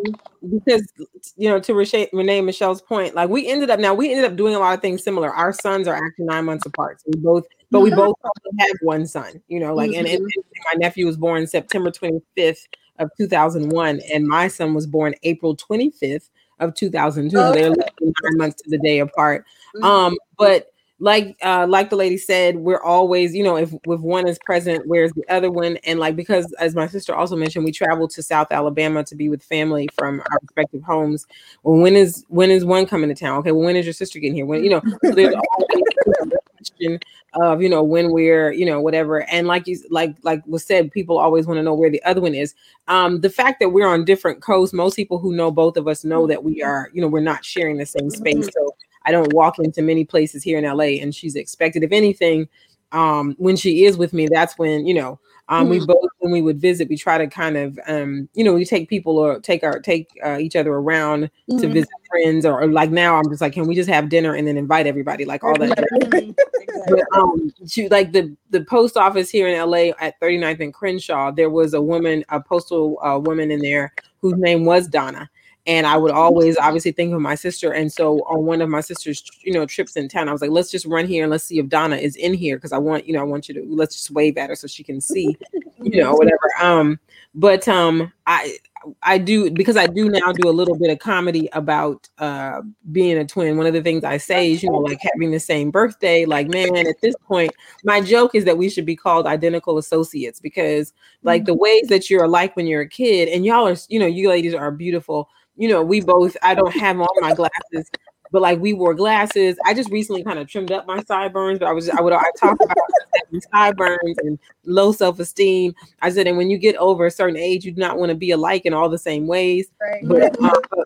because you know to renee, renee michelle's point like we ended up now we ended up doing a lot of things similar. Our sons are actually nine months apart. So we both but we both have one son you know like and, and, and my nephew was born september 25th of 2001 and my son was born april 25th of 2002 so they're Okay. nine months to the day apart. Mhm. um but like uh like the lady said we're always you know if if one is present where's the other one? And like because as my sister also mentioned we traveled to south alabama to be with family from our respective homes. Well when is when is one coming to town? Okay well when is your sister getting here? When you know so there's (laughs) always the question of you know when we're you know whatever. And like you like like was said people always want to know where the other one is. Um the fact that we're on different coasts most people who know both of us know that we are you know we're not sharing the same space. So I don't walk into many places here in LA and she's expected. If anything, um, when she is with me, that's when, you know, um, we both when we would visit, we try to kind of um, you know, we take people or take our take uh, each other around to Mhm. visit friends or, or like now I'm just like, can we just have dinner and then invite everybody? Like all that. (laughs) Exactly. But um, to like the the post office here in LA at 39th and Crenshaw, there was a woman, a postal uh, woman in there whose name was Donna. And I would always obviously think of my sister. And so on one of my sister's, you know, trips in town, I was like, let's just run here and let's see if Donna is in here. Cause I want, you know, I want you to let's just wave at her so she can see, you know, whatever. Um, but um I I do because I do now do a little bit of comedy about uh being a twin. One of the things I say is, you know, like having the same birthday. Like, man, at this point, my joke is that we should be called identical associates because like the ways that you're alike when you're a kid, and y'all are, you know, you ladies are beautiful. You know, we both, I don't have on my glasses, but like we wore glasses. I just recently kind of trimmed up my sideburns, but I was I would I talk about sideburns and low self-esteem. I said, and when you get over a certain age, you do not want to be alike in all the same ways. right. But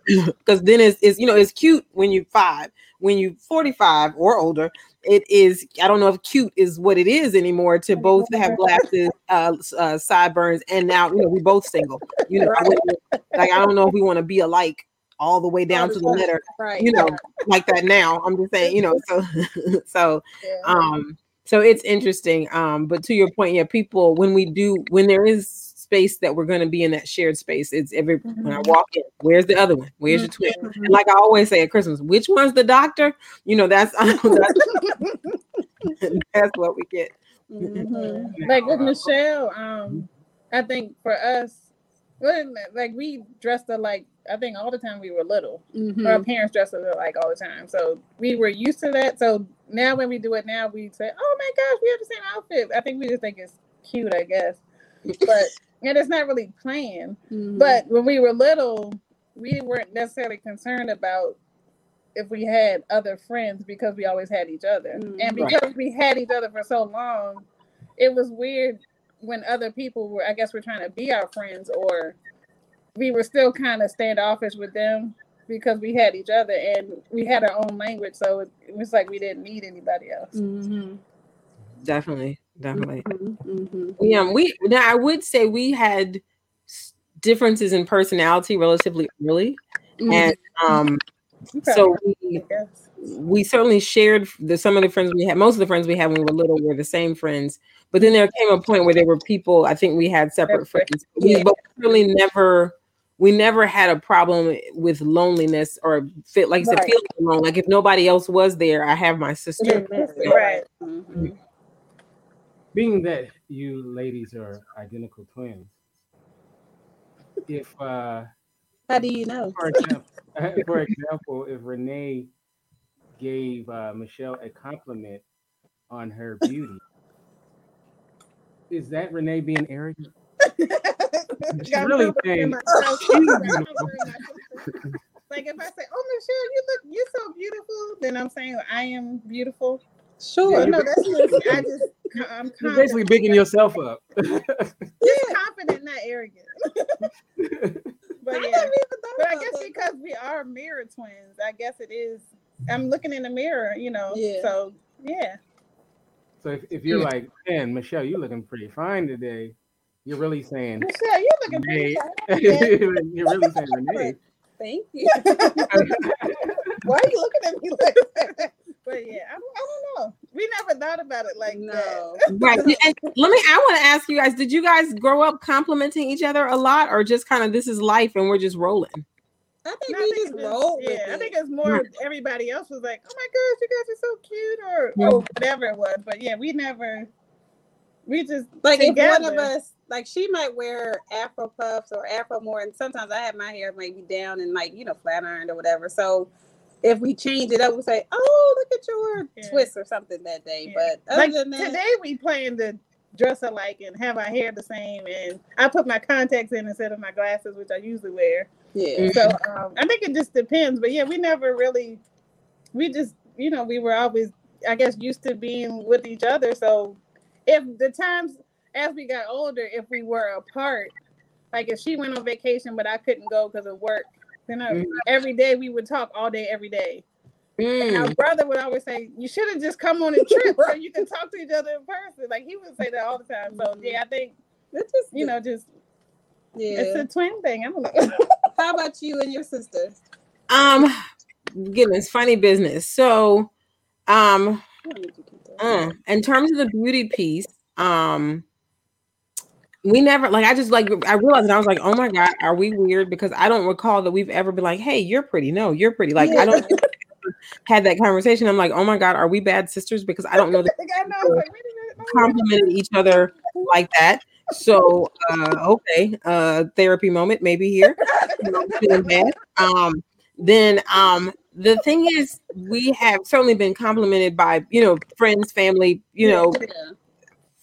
(clears throat) because then it's, it's you know it's cute when you're five. When you're 45 or older, it is I don't know if cute is what it is anymore to both have glasses, uh, uh sideburns, and now you know we both single. You know, I like I don't know if we want to be alike all the way down to the letter, Right. you know, like that now. I'm just saying, you know, (laughs) so (laughs) so Yeah. um so it's interesting um but to your point yeah people when we do when there is space that we're going to be in that shared space it's every when i Mhm. walk in where's the other one where's your twin Mhm. and like i always say at christmas which one's the doctor you know that's (laughs) that's, that's what we get Mm-hmm. Like with Michelle, um, I think for us, like we dressed up like I think all the time we were little. Mm-hmm. Our parents dressed up like all the time, so we were used to that. So now when we do it now, we say, "Oh my gosh, we have the same outfit." I think we just think it's cute, I guess, but (laughs) and it's not really planned. Mm-hmm. But when we were little, we weren't necessarily concerned about if we had other friends because we always had each other. Mm, and because right. we had each other for so long, it was weird when other people were, I guess, we were trying to be our friends or we were still kind of standoffish with them because we had each other and we had our own language. So it, it was like we didn't need anybody else. Mm-hmm. Definitely. Definitely. Mm-hmm. Yeah. We, now I would say we had differences in personality relatively early. Mm-hmm. And, um, Okay. So we, we certainly shared the some of the friends we had. Most of the friends we had when we were little were the same friends. But then there came a point where there were people. I think we had separate friends. Yeah. We, but we really never we never had a problem with loneliness or fit like right. said feeling alone. Like if nobody else was there, I have my sister. Mm-hmm. Right. Mm-hmm. Being that you ladies are identical twins, if uh how do you know? For example, (laughs) for example if Renee gave uh, Michelle a compliment on her beauty, is that Renee being arrogant? (laughs) She's really saying like if I say, "Oh, Michelle, you look, you're so beautiful," then I'm saying I am beautiful. Sure. no, that's just, I just I'm (laughs) You're basically bigging yourself up. (laughs) yeah, confident, not arrogant. but yeah, but I guess because we are mirror twins, I guess it is. I'm looking in the mirror, you know. Yeah. So yeah. So if, if you're like, man, Michelle, you're looking pretty fine today, you're really saying Michelle, you're looking pretty fine. (laughs) you're really saying Renee. Thank you. (laughs) Why are you looking at me like that? But yeah, I, I don't know. We never thought about it like no. that. right. (laughs) And let me. I want to ask you guys: Did you guys grow up complimenting each other a lot, or just kind of this is life and we're just rolling? I think no, we I think just roll yeah, I think it's more everybody else was like, "Oh my gosh, you guys are so cute," or yeah. oh, whatever it was. But yeah, we never. We just like together. if one of us like she might wear afro puffs or afro more and sometimes i have my hair maybe down and like you know flat ironed or whatever so if we change it up, we say, "Oh, look at your yeah. twist or something that day." Yeah. But like that, today, we plan to dress alike and have our hair the same, and I put my contacts in instead of my glasses, which I usually wear. Yeah. So um, I think it just depends, but yeah, we never really, we just you know we were always I guess used to being with each other. So if the times as we got older, if we were apart, like if she went on vacation but I couldn't go because of work, you know, mm. every day we would talk all day, every day. Mm. And our brother would always say, "You should have just come on a trip so you can talk to each other in person." Like he would say that all the time. So yeah, I think it's just you know just yeah, it's a twin thing. I don't know. (laughs) How about you and your sister? Um, goodness, funny business. So, um, uh, in terms of the beauty piece, um, we never like I just like I realized and I was like, oh my god, are we weird? Because I don't recall that we've ever been like, hey, you're pretty. No, you're pretty. Like yeah. I don't had that conversation. I'm like, oh my god, are we bad sisters? Because I don't know (laughs) that like, complimented each other like that. So uh, okay, uh, therapy moment maybe here. feeling bad. Um, then um, the thing is, we have certainly been complimented by you know friends, family, you know. Yeah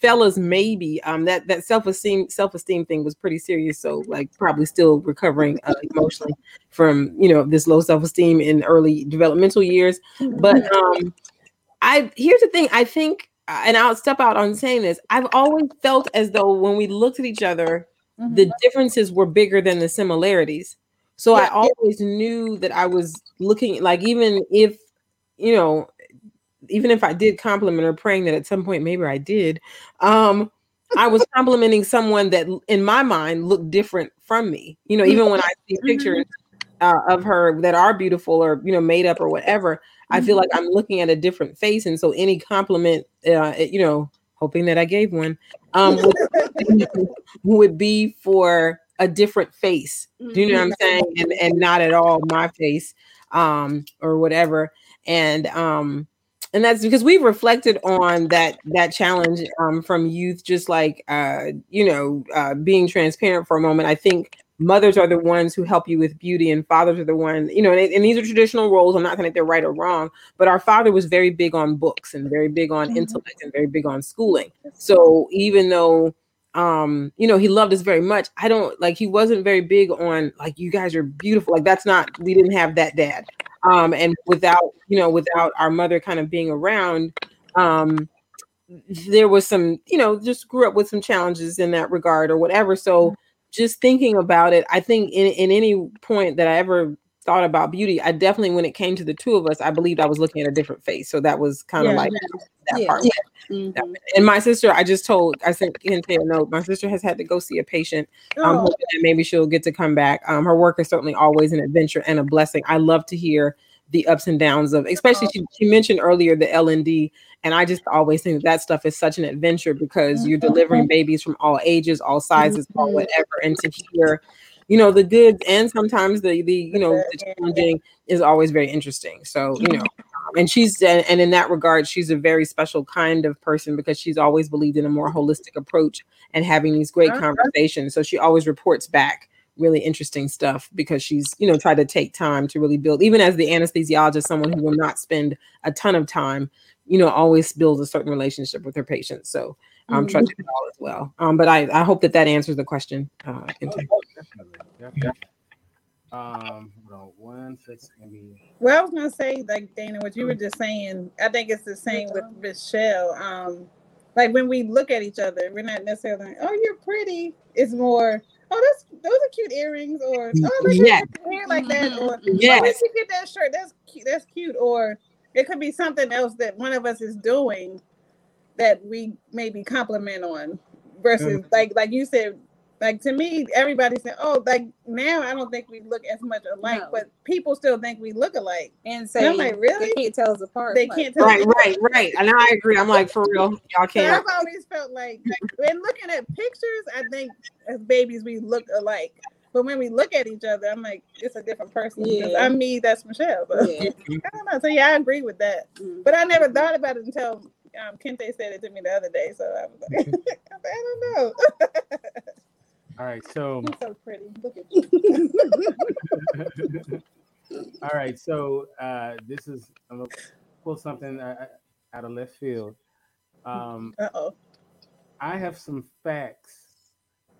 fellas maybe um that that self-esteem self-esteem thing was pretty serious so like probably still recovering uh, emotionally from you know this low self-esteem in early developmental years but mm-hmm. um i here's the thing i think and i'll step out on saying this i've always felt as though when we looked at each other mm-hmm. the differences were bigger than the similarities so yeah. i always knew that i was looking like even if you know even if I did compliment or praying that at some point maybe I did, um, I was complimenting someone that in my mind looked different from me. You know, even when I see mm-hmm. pictures uh, of her that are beautiful or you know made up or whatever, I feel like mm-hmm. I'm looking at a different face, and so any compliment, uh, you know, hoping that I gave one, um, would, (laughs) (laughs) would be for a different face. Do you know what I'm mm-hmm. saying? And and not at all my face, um, or whatever. And um, and that's because we've reflected on that that challenge um, from youth just like uh, you know uh, being transparent for a moment i think mothers are the ones who help you with beauty and fathers are the one you know and, and these are traditional roles. I'm not saying that they're right or wrong but our father was very big on books and very big on mm-hmm. intellect and very big on schooling. So even though um you know he loved us very much i don't like he wasn't very big on like you guys are beautiful. Like that's not we didn't have that dad. Um and without you know without our mother kind of being around um there was some you know just grew up with some challenges in that regard or whatever. So mm-hmm. Just thinking about it i think in, in any point that i ever thought about beauty i definitely when it came to the two of us i believed i was looking at a different face so that was kind of yeah, like yeah. that yeah. part Mm-hmm. And my sister, I just told, I sent Kente a note. My sister has had to go see a patient. I'm oh. hoping that maybe she'll get to come back. Um, her work is certainly always an adventure and a blessing. I love to hear the ups and downs of, especially she, she mentioned earlier the L&D, and I just always think that, that stuff is such an adventure because mm-hmm. you're delivering babies from all ages, all sizes, mm-hmm. all whatever, and to hear you know the good and sometimes the the you know the challenging is always very interesting so you know and she's and, and in that regard she's a very special kind of person because she's always believed in a more holistic approach and having these great uh-huh. conversations so she always reports back really interesting stuff because she's you know tried to take time to really build even as the anesthesiologist someone who will not spend a ton of time you know always builds a certain relationship with her patients so i'm um, mm-hmm. trusting it all as well um but i i hope that that answers the question uh oh, definitely, definitely. Um, hold on. Well, I was gonna say, like Dana, what you were just saying. I think it's the same with Michele. Um, like when we look at each other, we're not necessarily like, "Oh, you're pretty." It's more, "Oh, that's those are cute earrings," or "Oh, look yes. hair like that," or yes. "Oh, you get that shirt? That's cute. That's cute." Or it could be something else that one of us is doing that we maybe compliment on versus mm-hmm. like like you said like to me, everybody said, "Oh, like now I don't think we look as much alike," no. but people still think we look alike. And so I'm like, really? They can't tell us apart. They can't tell. Right, right, right. And I agree. I'm like, for real, y'all can't. So I've always felt like, when looking at pictures, I think as babies we look alike. But when we look at each other, I'm like, it's a different person. Yeah. I'm me, that's Michele. But yeah. (laughs) I don't know. So yeah, I agree with that. Mm-hmm. But I never thought about it until um, Kente said it to me the other day. So I was like, (laughs) I don't know. (laughs) All right, so He's so pretty. Look at you. (laughs) all right, so uh, this is I'm gonna pull something uh, out of left field. Um, Uh oh. I have some facts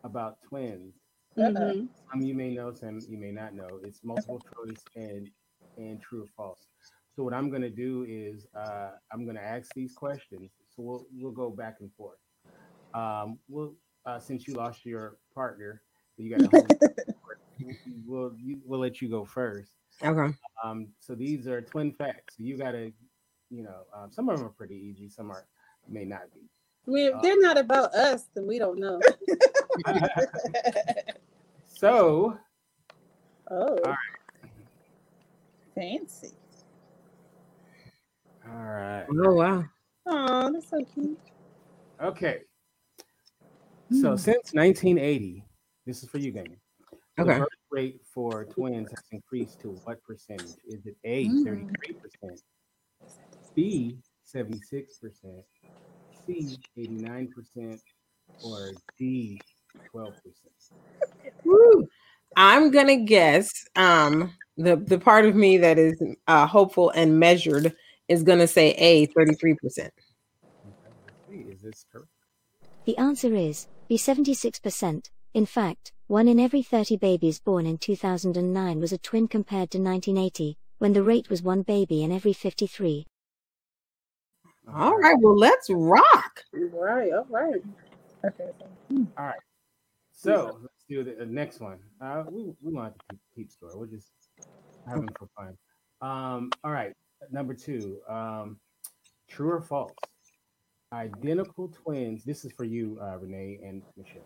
about twins. Mhm. Some you may know, some you may not know. It's multiple choice and and true or false. So what I'm gonna do is uh, I'm gonna ask these questions. So we'll we'll go back and forth. Um, we'll uh, since you lost your partner, you got to. (laughs) (laughs) we'll you, we'll let you go first. Okay. Um, so these are twin facts. You got to, you know, um, some of them are pretty easy. Some are may not be. I mean, if uh, they're not about us, then we don't know. (laughs) so. Oh. All right. Fancy. All right. Oh wow. Oh, that's so cute. Okay. So hmm. since 1980, this is for you, Damon. Okay. The birth rate for twins has increased to what percentage? Is it A, 33%, hmm. B, 76%, C, 89%, or D, 12%? Woo. I'm gonna guess um the the part of me that is uh, hopeful and measured is gonna say A, 33%. Okay, is this correct? The answer is be 76%. In fact, one in every 30 babies born in 2009 was a twin compared to 1980, when the rate was one baby in every 53. All right, well, let's rock. Right, all right. Okay. All right. So let's do the, next one. Uh, we we want to keep, keep score. We're just having for fun. Um, all right. Number two. Um, true or false? Identical twins. This is for you, uh, Renee and Michele.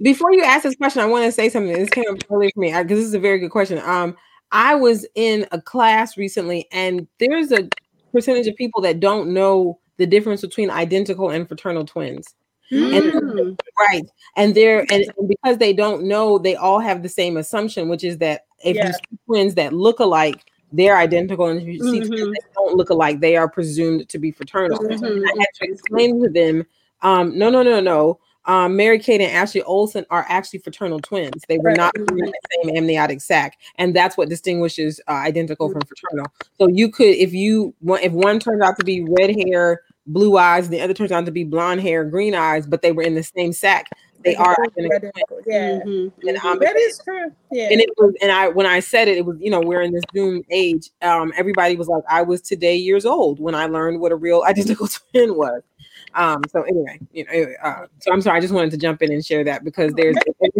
Before you ask this question, I want to say something. This came up earlier for me because this is a very good question. Um, I was in a class recently, and there's a percentage of people that don't know the difference between identical and fraternal twins. Mm. And, right, and they're and, and, because they don't know, they all have the same assumption, which is that if yeah. you see twins that look alike, they're identical, and you see twins Mhm. that don't look alike, they are presumed to be fraternal. Mhm. I had to explain to them, um, no, no, no, no. Um, Mary Kate and Ashley Olsen are actually fraternal twins. They were Right. not born in the same amniotic sac, and that's what distinguishes uh, identical from fraternal. So you could, if you if one turns out to be red hair, blue eyes, the other turns out to be blonde hair, green eyes, but they were in the same sac, they are identical. Yeah. Mhm, And, um, That is true. Yeah. and it was and i when i said it it was you know we're in this doom age um everybody was like i was today years old when i learned what a real (laughs) identical twin was um so anyway you know anyway, uh, so i'm sorry i just wanted to jump in and share that because there's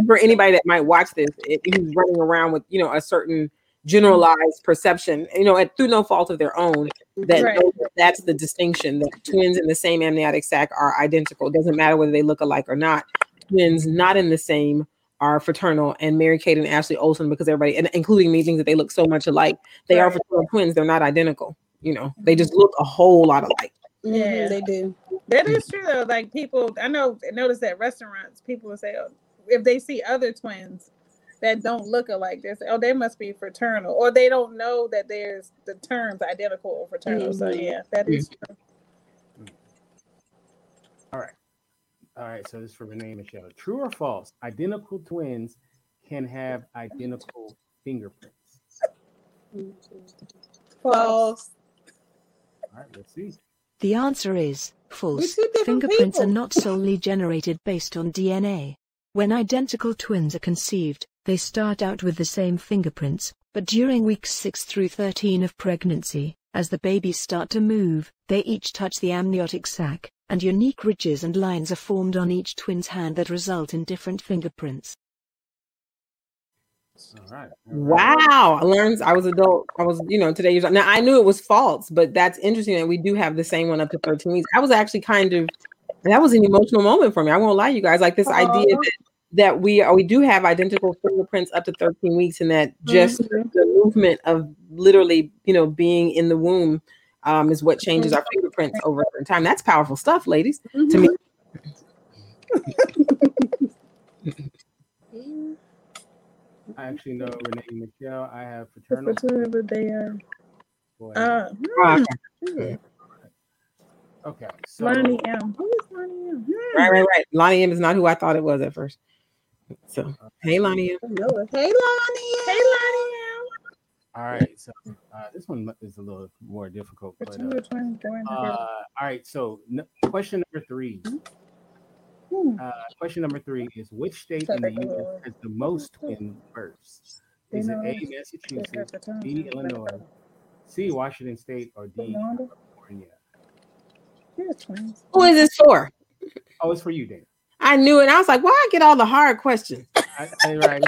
for anybody that might watch this it, who's running around with you know a certain generalized perception you know at, through no fault of their own that Right. that's the distinction that twins in the same amniotic sac are identical it doesn't matter whether they look alike or not twins not in the same are fraternal and Mary Kate and Ashley Olsen because everybody and including me thinks that they look so much alike. They are fraternal twins, they're not identical. You know, they just look a whole lot alike. Mhm, Yeah. They do. That is true though. Like people, I know, notice at restaurants, people will say, oh, if they see other twins that don't look alike, they say, oh, they must be fraternal, or they don't know that there's the terms identical or fraternal. So Mhm. yeah, that is true. All right. All right. So this is for Renee and Michele. True or false? Identical twins can have identical fingerprints. False. All right. Let's see. The answer is false. two different Fingerprints are not solely generated based on DNA. When identical twins are conceived, they start out with the same fingerprints, but during weeks 6 through 13 of pregnancy, as the babies start to move, they each touch the amniotic sac, and unique ridges and lines are formed on each twin's hand that result in different fingerprints. All right. All right. Wow. I learned I was adult. I was, you know, today. Now I knew it was false, but that's interesting that we do have the same one up to 13 weeks. I was actually kind of that was an emotional moment for me. I won't lie, you guys. Like this idea that, that we are we do have identical fingerprints up to 13 weeks, and that just Mhm. the movement of literally, you know, being in the womb um, is what changes our fingerprints over time. That's powerful stuff, ladies. To me, I actually know Renee and Michele. I have It's fraternal. fraternal, but they are. boys. Uh, uh, okay. So Lonnie M. Who is Lonnie M? Hmm. right, right, right. Lonnie M is not who I thought it was at first. So, hey, Lonnie M. I know it. Hey, Lonnie. Hey, Lonnie M. all right. So uh, this one is a little more difficult. But, uh, Fraternal twins born uh, all right. So n- question number three. Hmm. Uh, question number three is which state in the U.S. has the most twin births? Is it A, Massachusetts, B. Illinois, C, Washington State, or D, California? Who is this for? Oh, it's for you, Dan. I knew it. I was like, why I get all the hard questions? I, I, right,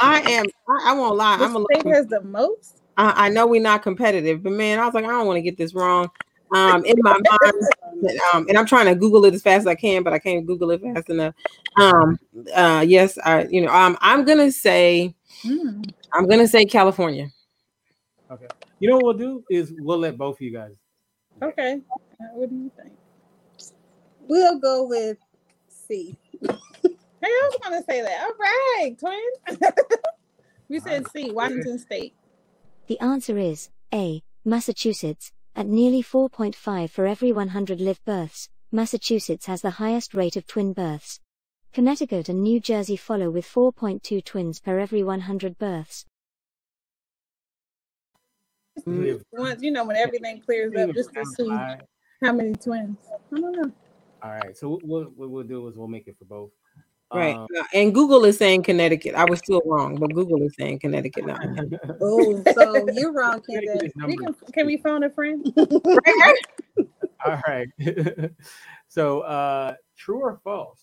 I am. I, I won't lie. I'm a Which state little. has the most? I, I know we're not competitive, but man, I was like, I don't want to get this wrong. Um, in my mind, um, and I'm trying to Google it as fast as I can, but I can't Google it fast enough. Um, uh, yes, I, you know, um, I'm gonna say, Hmm. I'm gonna say California. okay. You know what we'll do is we'll let both of you guys. Okay. What do you think? We'll go with C. Hey, I was gonna say that. All right, twins. (laughs) we said C, Washington State. The answer is A. Massachusetts. At nearly 4.5 for every 100 live births, Massachusetts has the highest rate of twin births. Connecticut and New Jersey follow with 4.2 twins per every 100 births. Once you know when everything clears up, just to see how many twins. I don't know. right. So what, what we'll do is we'll make it for both. Right. Um, and Google is saying Connecticut. I was still wrong, but Google is saying Connecticut now. (laughs) Oh, so you're wrong, Connecticut Kendra. We can can we phone a friend? (laughs) All right. (laughs) so, uh, true or false?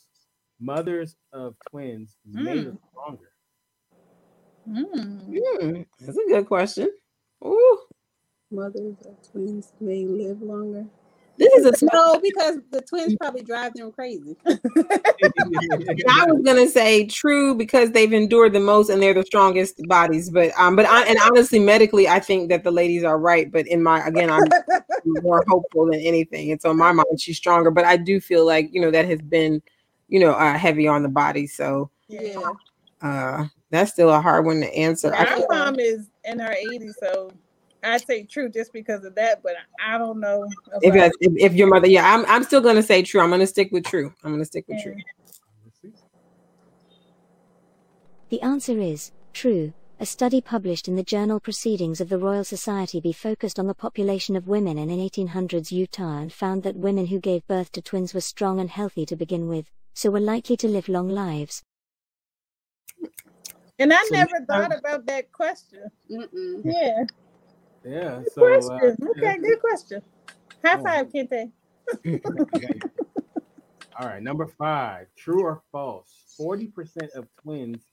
Mothers of twins may Mm. live longer. Hmm. Hmm, that's a good question. Ooh, Mothers of twins may live longer. This is a (laughs) snow because the twins probably drive them crazy. (laughs) (laughs) I was gonna say true because they've endured the most and they're the strongest bodies. But um, but I, and honestly, medically, I think that the ladies are right. But in my again, I'm more hopeful than anything. And so in my mind, she's stronger. But I do feel like you know that has been, you know, uh, heavy on the body. So yeah. uh, that's still a hard one to answer. I Our mom is in her 80s, so I'd say true just because of that, but I don't know. If, that's- if if your mother, yeah, I'm I'm still gonna say true. I'm gonna stick with true. I'm gonna stick with Yeah. true. The answer is true. A study published in the journal Proceedings of the Royal Society B focused on the population of women in 1800s Utah and found that women who gave birth to twins were strong and healthy to begin with, so were likely to live long lives. and I So- never thought about that question. Mm-mm. Yeah, Yeah. good So uh, question. yeah. okay, good question. High Oh. five, Kente. (laughs) All right, number five. True or false? Forty percent of twins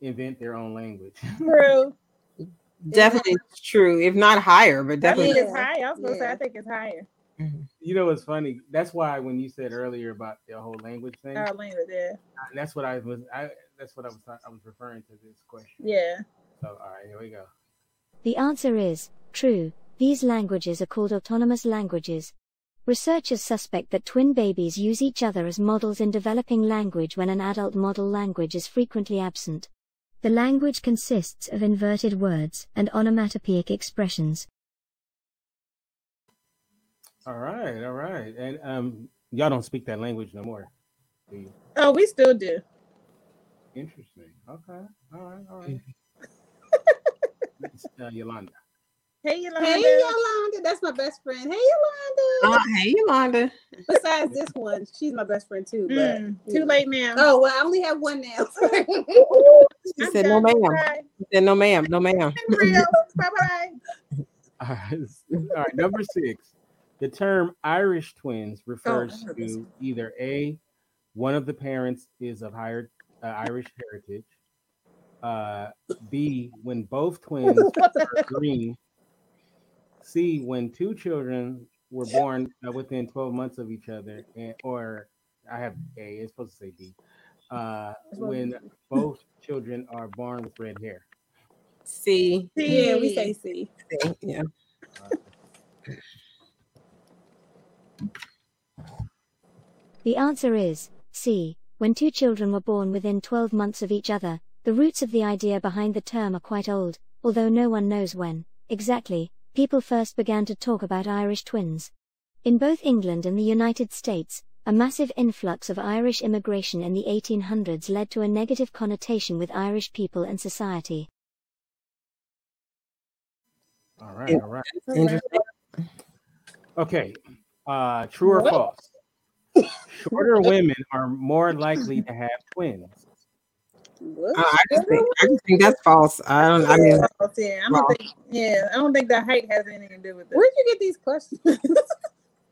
invent their own language. (laughs) True. Definitely true. If not higher, but I definitely. think it's high. I was gonna say I think it's higher. You know what's funny? That's why when you said earlier about the whole language thing, Our language, yeah. that's what I was. I that's what I was. I was referring to this question. Yeah. So all right, here we go. The answer is true. These languages are called autonomous languages. Researchers suspect that twin babies use each other as models in developing language when an adult model language is frequently absent. The language consists of inverted words and onomatopoeic expressions. All right, all right, and um, y'all don't speak that language no more. Do you? Oh, we still do. Interesting. Okay. All right. All right. (laughs) It's, uh, Yolanda. Hey, Yolanda. Hey Yolanda, that's my best friend. Hey Yolanda. Uh, hey, Yolanda. Besides this one, she's my best friend too. But Mm, too late now. Oh well, I only have one now. (laughs) She I'm said, no, ma'am. Bye. She said, no, ma'am. No, ma'am. Bye bye. (laughs) All right. All right. Number six. The term Irish twins refers heard this to either A, one of the parents is of higher uh, Irish heritage, uh, B, when both twins (laughs) are green, C, when two children were born uh, within 12 months of each other, and, or I have A, it's supposed to say B, uh, when both children are born with red hair. See. yeah, we say C. Yeah. The answer is C. When two children were born within 12 months of each other, the roots of the idea behind the term are quite old, although no one knows when, exactly, people first began to talk about Irish twins. In both England and the United States, a massive influx of Irish immigration in the 1800s led to a negative connotation with Irish people and society. All right, all right. Interesting. Okay. Uh, true or What? false? Shorter women are more likely to have twins. What? Uh, I just think I just think that's false. I don't. I mean, Oh, yeah, I don't think. Yeah, I don't think the height has anything to do with it. Where'd you get these questions? (laughs)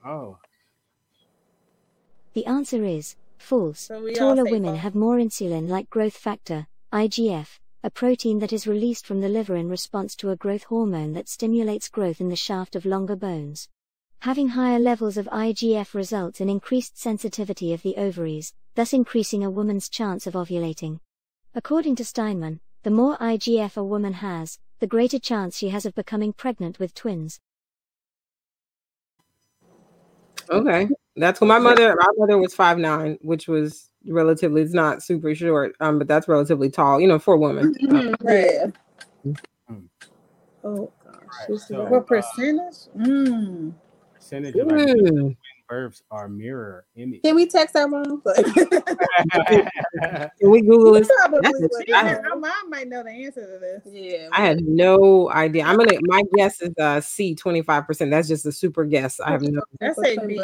Oh, The answer is false. So Taller women false. have more insulin like growth factor, IGF, a protein that is released from the liver in response to a growth hormone that stimulates growth in the shaft of longer bones. Having higher levels of IGF results in increased sensitivity of the ovaries, thus increasing a woman's chance of ovulating. According to Steinman, the more IGF a woman has, the greater chance she has of becoming pregnant with twins. okay. That's what my mother. My mother was five nine, which was relatively. It's not super short, um, but that's relatively tall. You know, for a woman. Um, Yeah. Hmm. Oh gosh. right. She's So, What uh, percentage? Mm. percentage of mm. Births are mirror image. Can we text our mom? (laughs) (laughs) Can we Google this? Probably would. I have- Our mom might know the answer to this. Yeah. I have no idea. I'm gonna. My guess is uh C twenty five percent. That's just a super guess. I have no. I That's say what B.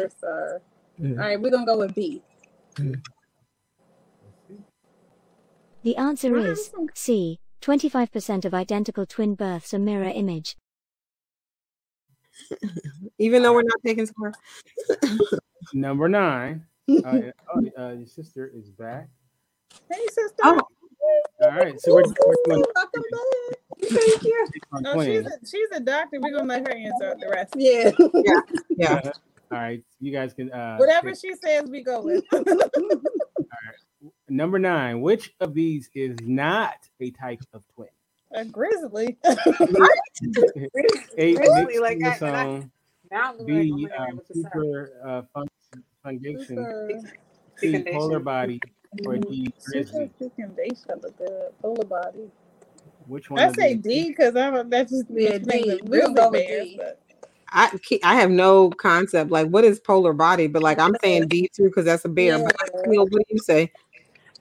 Mm. All right, we're gonna go with B. The answer Wow. is C. 25% of identical twin births are mirror image. (laughs) Even though we're not taking score. (laughs) Number nine. (laughs) Uh, oh, uh, your sister is back. Hey, sister. Oh, All right, so we're, we're (laughs) doing Welcome back. Thank you. on Oh, she's a, she's a doctor. We're gonna let her answer the rest. Yeah. yeah. Yeah. All right, you guys can. Uh, Whatever pick. she says, we go with. All right. Number nine. Which of these is not a type of twin? a grizzly. A Really? mixed Like, I- I- chromosome. Now, like, B. my God, Um, what you said. super uh, fun- fungation. Super- C. Fecundation. Polar body. Or D. Super Grizzly. fecundation of the polar body. Which one? I say D because I'm that's just Yeah, me D. We'll really go with D. but- I I have no concept. Like, what is polar body? But like, I'm saying D too because that's a bear. But like, Yeah. Cleo, what do you say?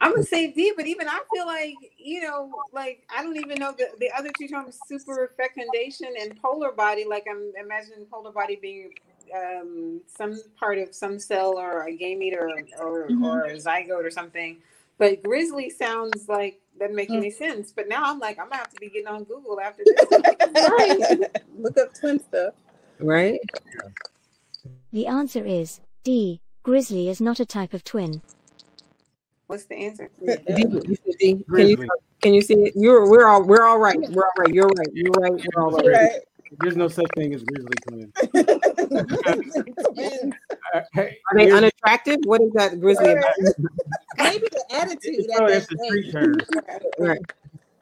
I'm gonna say D, but even I feel like you know, like I don't even know the, the other two terms, super fecundation and polar body. Like I'm imagining polar body being um, some part of some cell or a gamete or or, Mhm. or a zygote or something. But grizzly sounds like doesn't make any sense. But now I'm like I'm gonna have to be getting on Google after (laughs) this. Look up twin stuff. Right? The answer is D. Grizzly is not a type of twin. What's the answer? D, you said D. Can you can you see it? You're we're all we're all right. We're all right. You're right. You're right. We're all right. Right. There's no such thing as grizzly twins. (laughs) Twins. Uh, hey, Are they unattractive? What is that grizzly about? (laughs) Maybe the attitude. Oh, at that's that a street term. (laughs) Right.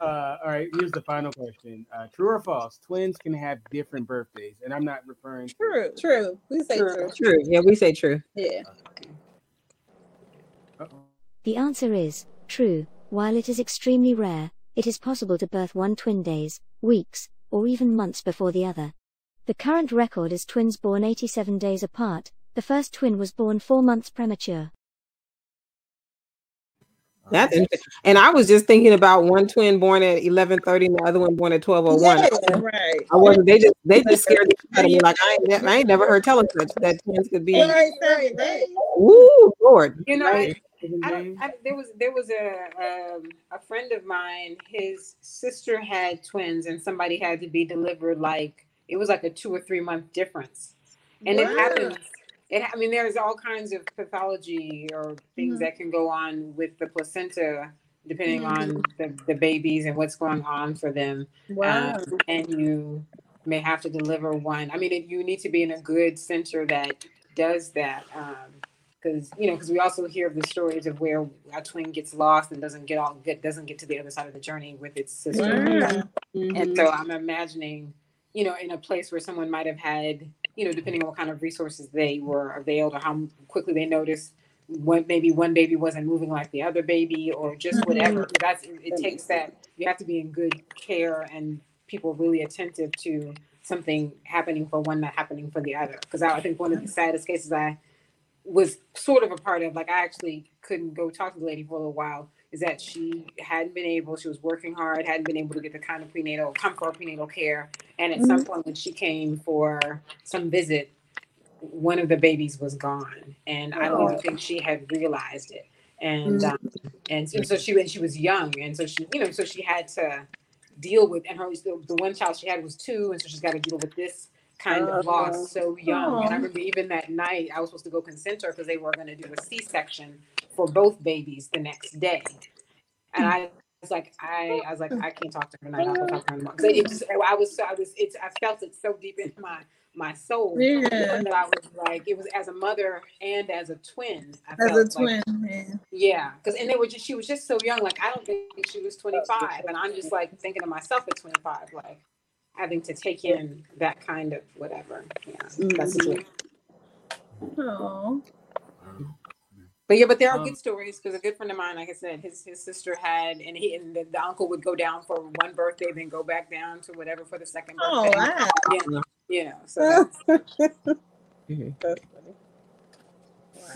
Uh, all right, here's the final question. Uh, true or false? Twins can have different birthdays, and I'm not referring to True. True. We say True. true. True. Yeah, we say true. Yeah. Uh-oh. The answer is true. While it is extremely rare, it is possible to birth one twin days, weeks, or even months before the other. The current record is twins born 87 days apart. The first twin was born four months premature. That's interesting. And I was just thinking about one twin born at eleven thirty and the other one born at twelve oh one. Yeah, right. I wasn't. They just they just scared the out of me. Like I ain't, I ain't never heard tell us such that twins could be. Right, right, right. Ooh, Lord. You know, Right? I don't, I, there was there was a um, a friend of mine. His sister had twins, and somebody had to be delivered. Like it was like a two or three month difference, and it happens. It, I mean, there's all kinds of pathology or things Mhm. that can go on with the placenta, depending Mhm. on the, the babies and what's going on for them. Wow. Um, and you may have to deliver one. I mean, it, you need to be in a good center that does that. Because you know, because we also hear of the stories of where a twin gets lost and doesn't get all get doesn't get to the other side of the journey with its sister. Wow. And so mm-hmm. I'm imagining, you know, in a place where someone might have had, you know, depending on what kind of resources they were availed or how quickly they noticed when maybe one baby wasn't moving like the other baby or just mm-hmm. whatever. That's it takes that you have to be in good care and people really attentive to something happening for one not happening for the other. Because I, I think one of the saddest cases I was sort of a part of, like I actually couldn't go talk to the lady for a little while, is that she hadn't been able, she was working hard, hadn't been able to get the kind of prenatal, comfort prenatal care. And at some point when she came for some visit, one of the babies was gone. And I don't even think she had realized it. And um, and so, so she and she was young, and so she, you know, so she had to deal with, and her the, the one child she had was two, and so she's got to deal with this kind of lost oh, so young. And I remember even that night I was supposed to go consent her because they were going to do a C section for both babies the next day, and I was like, I, I was like, I can't talk to her tonight. I can talk to her tomorrow. 'Cause It just, I was, so, I was, it's, I felt it so deep in my my soul Yeah. that I was like, it was as a mother and as a twin. I As a felt like twin, man. yeah, because and they were just she was just so young. Like I don't think she was 25, and I'm just like thinking of myself at 25, like having to take in that kind of whatever. Yeah, that's true. Oh. But yeah, but there are Um, good stories because a good friend of mine, like I said, his his sister had, and he and the, the uncle would go down for one birthday, then go back down to whatever for the second Oh, birthday. wow. Yeah, yeah. So that's, Mhm. (laughs) That's funny.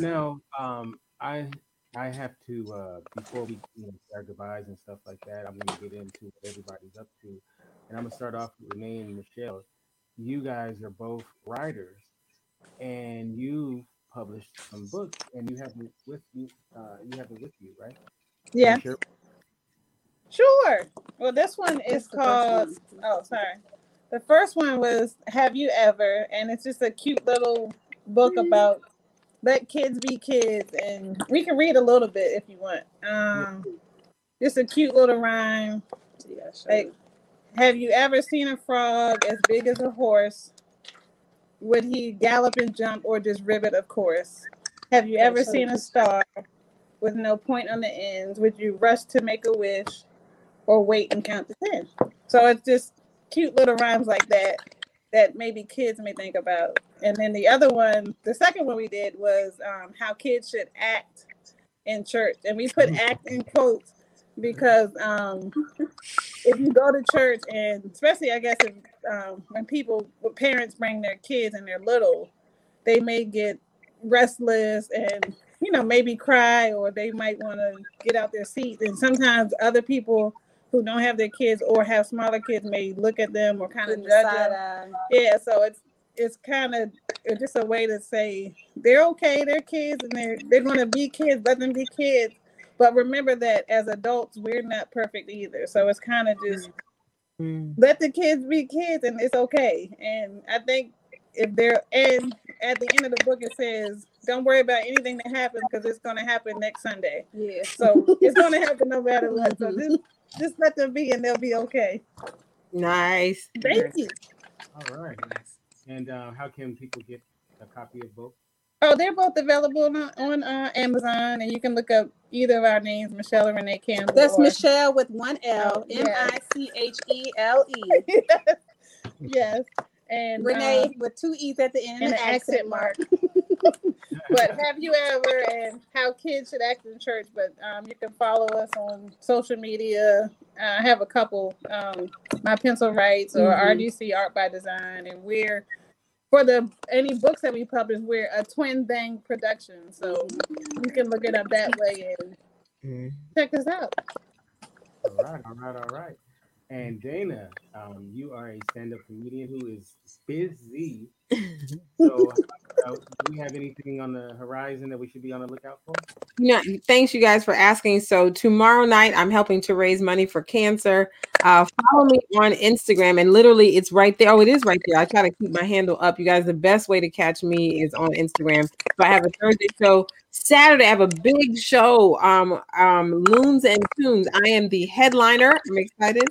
Now, um, I I have to uh, before we you know, say our goodbyes and stuff like that. I'm going to get into what everybody's up to, and I'm going to start off with Renee and Michele. You guys are both writers, and you published some books, and you have it with you. Uh, you have it with you, right? Yeah, share- sure. Well, this one is That's the first called. one. Oh, sorry. The first one was "Have You Ever," and it's just a cute little book about let kids be kids, and we can read a little bit if you want. Um, just a cute little rhyme. Yeah, sure. Like, have you ever seen a frog as big as a horse? Would he gallop and jump or just ribbit, of course? Have you ever seen a star with no point on the ends? Would you rush to make a wish or wait and count to 10? So it's just cute little rhymes like that that maybe kids may think about. And then the other one, the second one we did was um, how kids should act in church. And we put (laughs) act in quotes because um, if you go to church and especially I guess if, um, when people parents bring their kids and they're little, they may get restless and you know maybe cry or they might want to get out their seat and sometimes other people who don't have their kids or have smaller kids may look at them or kind of judge them. Yeah, so it's it's kind of just a way to say they're okay, they're kids, and they're they're going to be kids. Let them be kids, but remember that as adults, we're not perfect either. So it's kind of just mm. let the kids be kids, and it's okay. And I think if they're and at the end of the book it says don't worry about anything that happens because it's going to happen next Sunday. Yeah. So it's going (laughs) to happen no matter what. So just just let them be, and they'll be okay. Nice. Thank you. All right. And uh, how can people get a copy of both? Oh, they're both available on, on uh, Amazon, and you can look up either of our names, Michele or Renee Campbell. That's or... Michele with one L, M I C H E L E. (laughs) Yes. And Renee um, with two E's at the end and an accent, accent mark. (laughs) but have you ever and how kids should act in church? But um, you can follow us on social media. Uh, I have a couple, um, my pencil writes or mm-hmm. RDC Art by Design, and we're for the any books that we publish, we're a twin thing production. So you can look it up that way and mm-hmm. check us out. All right, all right, all right. And Dana, um, you are a stand-up comedian who is busy. (laughs) so, do we have anything on the horizon that we should be on the lookout for? Yeah, thanks you guys for asking. So tomorrow night, I'm helping to raise money for cancer. Uh, follow me on Instagram, and literally, it's right there. Oh, it is right there. I try to keep my handle up. You guys, the best way to catch me is on Instagram. So I have a Thursday show. Saturday, I have a big show. Um, um, Loons and Tunes. I am the headliner. I'm excited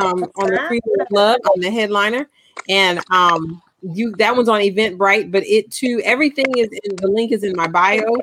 um, on the Freedom of Love on the headliner, and um, you that one's on Eventbrite, but it too everything is in the link is in my bio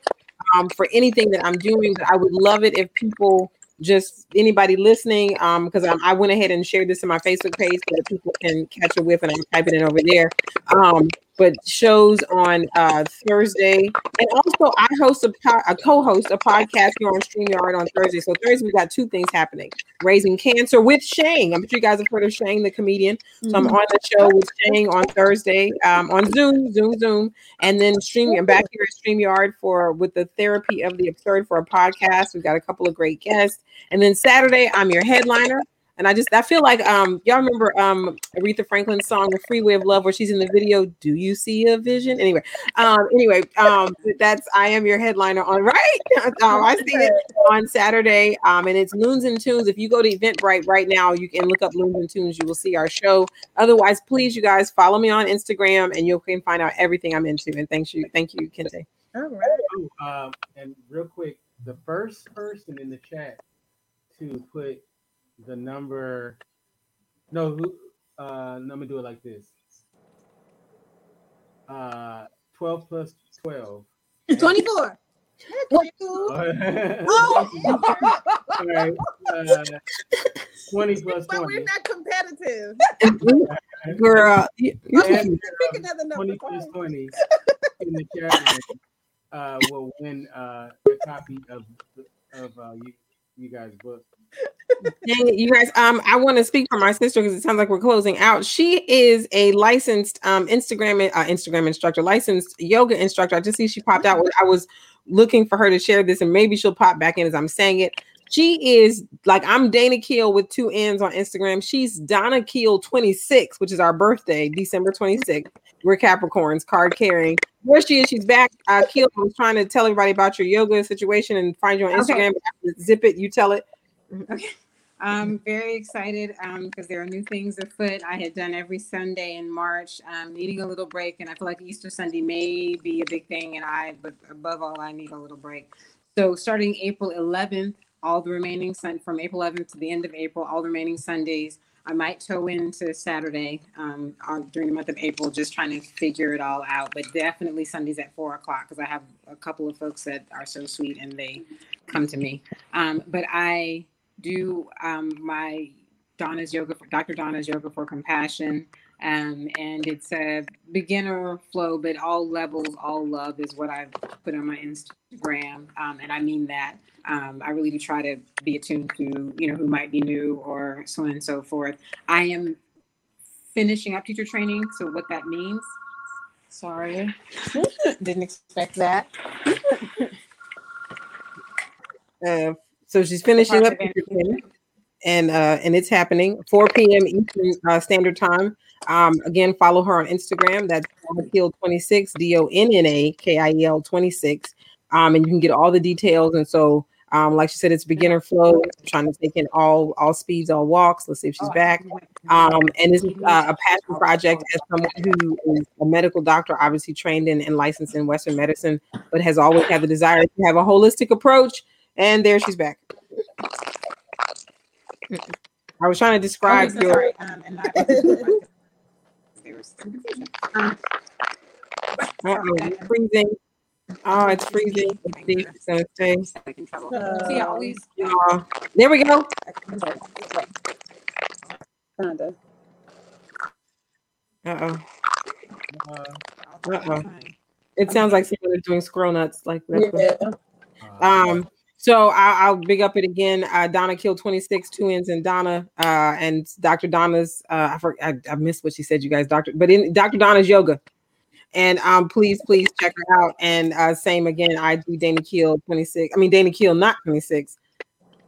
um, for anything that I'm doing. But I would love it if people just anybody listening um because I, I went ahead and shared this in my facebook page so that people can catch a whiff and i'm typing it over there um but shows on uh, Thursday. And also, I host a, po- a co-host a podcast here on StreamYard on Thursday. So Thursday, we got two things happening: raising cancer with Shane. I'm sure you guys have heard of Shane, the comedian. So mm-hmm. I'm on the show with Shane on Thursday um, on Zoom, Zoom, Zoom, and then stream. I'm back here at StreamYard for with the therapy of the absurd for a podcast. We've got a couple of great guests, and then Saturday, I'm your headliner. And I just I feel like um y'all remember um Aretha Franklin's song The Freeway of Love where she's in the video, Do you see a vision? Anyway, um anyway, um that's I am your headliner on (laughs) right. um, I see it on Saturday. Um and it's Loons and Tunes. If you go to Eventbrite right now, you can look up Loons and Tunes, you will see our show. Otherwise, please you guys follow me on Instagram and you can find out everything I'm into. And thank you, thank you, Kente. All right. Um, and real quick, the first person in the chat to put the number. No, who? Uh, let me do it like this. Uh, twelve plus twelve. Twenty-four. (laughs) oh. All right. Uh, 20 plus 20. But we're not competitive. Girl, you, you can pick another number. 20 plus 20 in the chat room, uh, will win uh, a copy of, of uh, you, you guys' book. Dang it, you guys. Um, I want to speak for my sister because it sounds like we're closing out. She is a licensed um Instagram uh, Instagram instructor, licensed yoga instructor. I just see she popped out. I was looking for her to share this, and maybe she'll pop back in as I'm saying it. She is like I'm Dana Kiel with two N's on Instagram. She's Donna Kiel 26, which is our birthday, December 26th. We're Capricorns, card carrying. Where she is, she's back. Uh, Kiel, I was trying to tell everybody about your yoga situation and find you on Instagram. Okay. Zip it, you tell it. (laughs) Okay. I'm very excited because um, there are new things afoot. I had done every Sunday in March, um, needing a little break, and I feel like Easter Sunday may be a big thing. And I, but above all, I need a little break. So starting April 11th, all the remaining sun from April 11th to the end of April, all the remaining Sundays, I might toe into Saturday um, on, during the month of April, just trying to figure it all out. But definitely Sundays at four o'clock because I have a couple of folks that are so sweet and they come to me. Um, but I do um, my Donna's yoga, for, Dr. Donna's yoga for compassion. Um, and it's a beginner flow, but all levels, all love is what I've put on my Instagram. Um, and I mean that. Um, I really do try to be attuned to, you know, who might be new or so on and so forth. I am finishing up teacher training. So what that means, sorry, (laughs) didn't expect that. (laughs) Uh, so she's finishing up and uh, and it's happening 4 p.m. Eastern uh, Standard Time. Um, again, follow her on Instagram. That's Kiel 26 D O N N A K I E L 26. Um, and you can get all the details. And so, um, like she said, it's beginner flow. Trying to take in all all speeds, all walks. Let's see if she's back. Um, and this is uh, a passion project as someone who is a medical doctor, obviously trained in and licensed in Western medicine, but has always had the desire to have a holistic approach. And there she's back. I was trying to describe Okay, so your. sorry, um, and I- there was some. Um, Uh-oh, it's freezing. Oh, it's freezing. See it's gonna stay. like in trouble. See, always. Uh, there we go. Kinda. Uh-oh. Uh, Uh-oh. It sounds like someone is doing squirrel nuts. Like that's Yeah. uh, um. So I, I'll big up it again. Uh, Donna Kiel 26 twins and Donna uh, and Dr. Donna's. Uh, I, for, I I missed what she said, you guys. Doctor, but in Dr. Donna's yoga. And um, please, please check her out. And uh, same again, I do Dana Kiel 26. I mean Dana Kiel, not 26.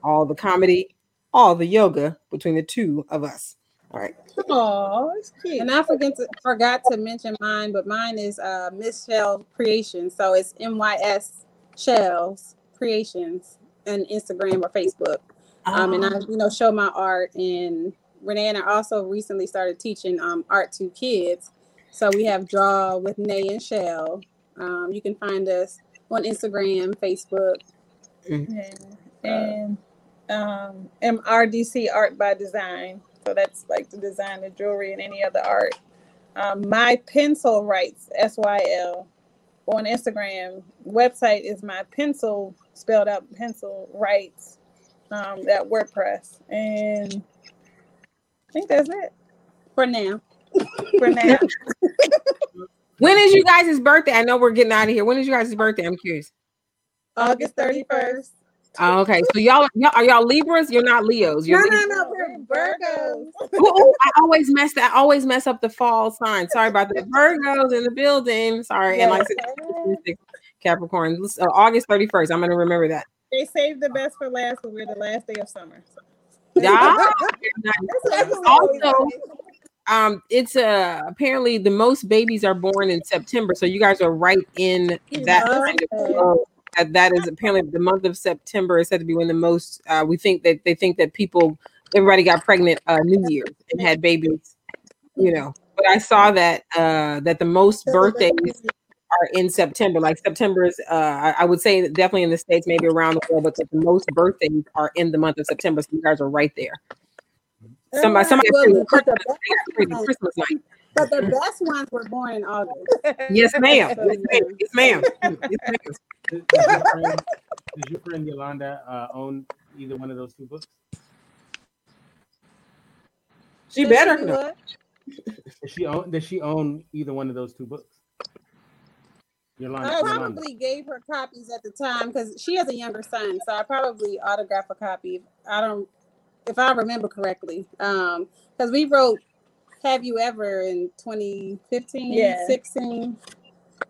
All the comedy, all the yoga between the two of us. All right. Oh, it's cute. And I forget to, forgot to mention mine, but mine is uh, Miss Shell Creations. So it's M Y S Shells Creations and Instagram or Facebook. Um, and I, you know, show my art. And Renee and I also recently started teaching um, art to kids. So we have Draw with Nay and Shell. Um, you can find us on Instagram, Facebook. Yeah. And um, MRDC Art by Design. So that's like the design of jewelry and any other art. Um, my pencil writes S Y L on Instagram. Website is my pencil spelled out pencil writes um, that WordPress. And I think that's it For now, (laughs) for now. (laughs) When is you guys' birthday? I know we're getting out of here. When is you guys' birthday? I'm curious. August 31st. Oh, okay, so y'all, y'all are y'all Libras? You're not Leos. No, You're no, no, we're Virgos. Ooh, ooh, I always mess that. I always mess up the fall sign. Sorry about that. Virgos in the building. Sorry, and like (laughs) Capricorn. Uh, August 31st. I'm gonna remember that. They saved the best for last, but we're the last day of summer. Yeah. (laughs) Also, um, it's uh apparently the most babies are born in September, so you guys are right in that. Kind of flow. That, that is apparently the month of September is said to be when the most. Uh, we think that they think that people, everybody got pregnant uh, New Year's and had babies, you know. But I saw that uh, that the most birthdays are in September. Like September is, uh, I, I would say definitely in the states, maybe around the world, but that the most birthdays are in the month of September. So you guys are right there. Somebody, somebody, Well, crazy the Christmas, they got crazy Christmas night. But the best ones were born in August. Yes, ma'am. Yes, ma'am. Yes, ma'am. Yes, ma'am. does, does your friend, does your friend Yolanda uh, own either one of those two books? She Did better. do No. Does she own? Does she own either one of those two books? Yolanda. I Yolanda. probably gave her copies at the time because she has a younger son, so I probably autographed a copy. I don't, if I remember correctly, um, because we wrote "Have You Ever" in 2015, Yeah. 16,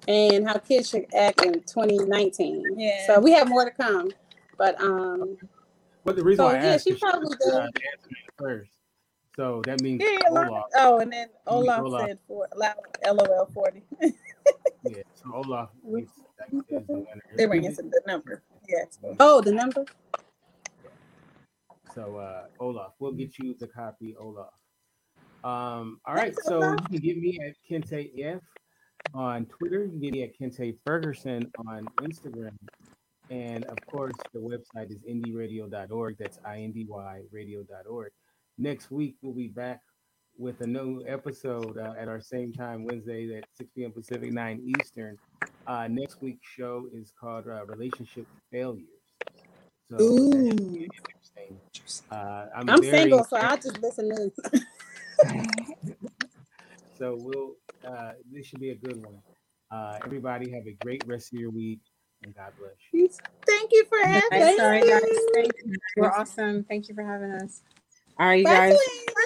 and "How Kids Should Act" in 2019. Yeah. So we have more to come, but um, But the reason so why I yeah, she probably does. answered first. So that means Yeah, Olaf. Olaf. Oh, and then Olaf, Olaf. said for LOL 40. (laughs) Yeah. So Olaf (laughs) is, is the winner. they bring us the number. Yes. Oh, the number. So uh Olaf, we'll get you the copy, Olaf. Um, all right, so you can get me at Kente F on Twitter, you can get me at Kente Ferguson on Instagram, and of course the website is indyradio.org. That's I-N-D-Y radio.org. Next week we'll be back with a new episode uh, at our same time Wednesday at 6 p.m. Pacific, 9 Eastern. Uh, next week's show is called uh, Relationship Failures. So be interesting. Uh, I'm, I'm single, so I'll just listen to. (laughs) So we'll uh, this should be a good one. Uh, everybody have a great rest of your week and God bless you. Thank you for having us. All right, guys. Thank you. You're awesome. Thank you for having us. All right, you Bye, guys. twins.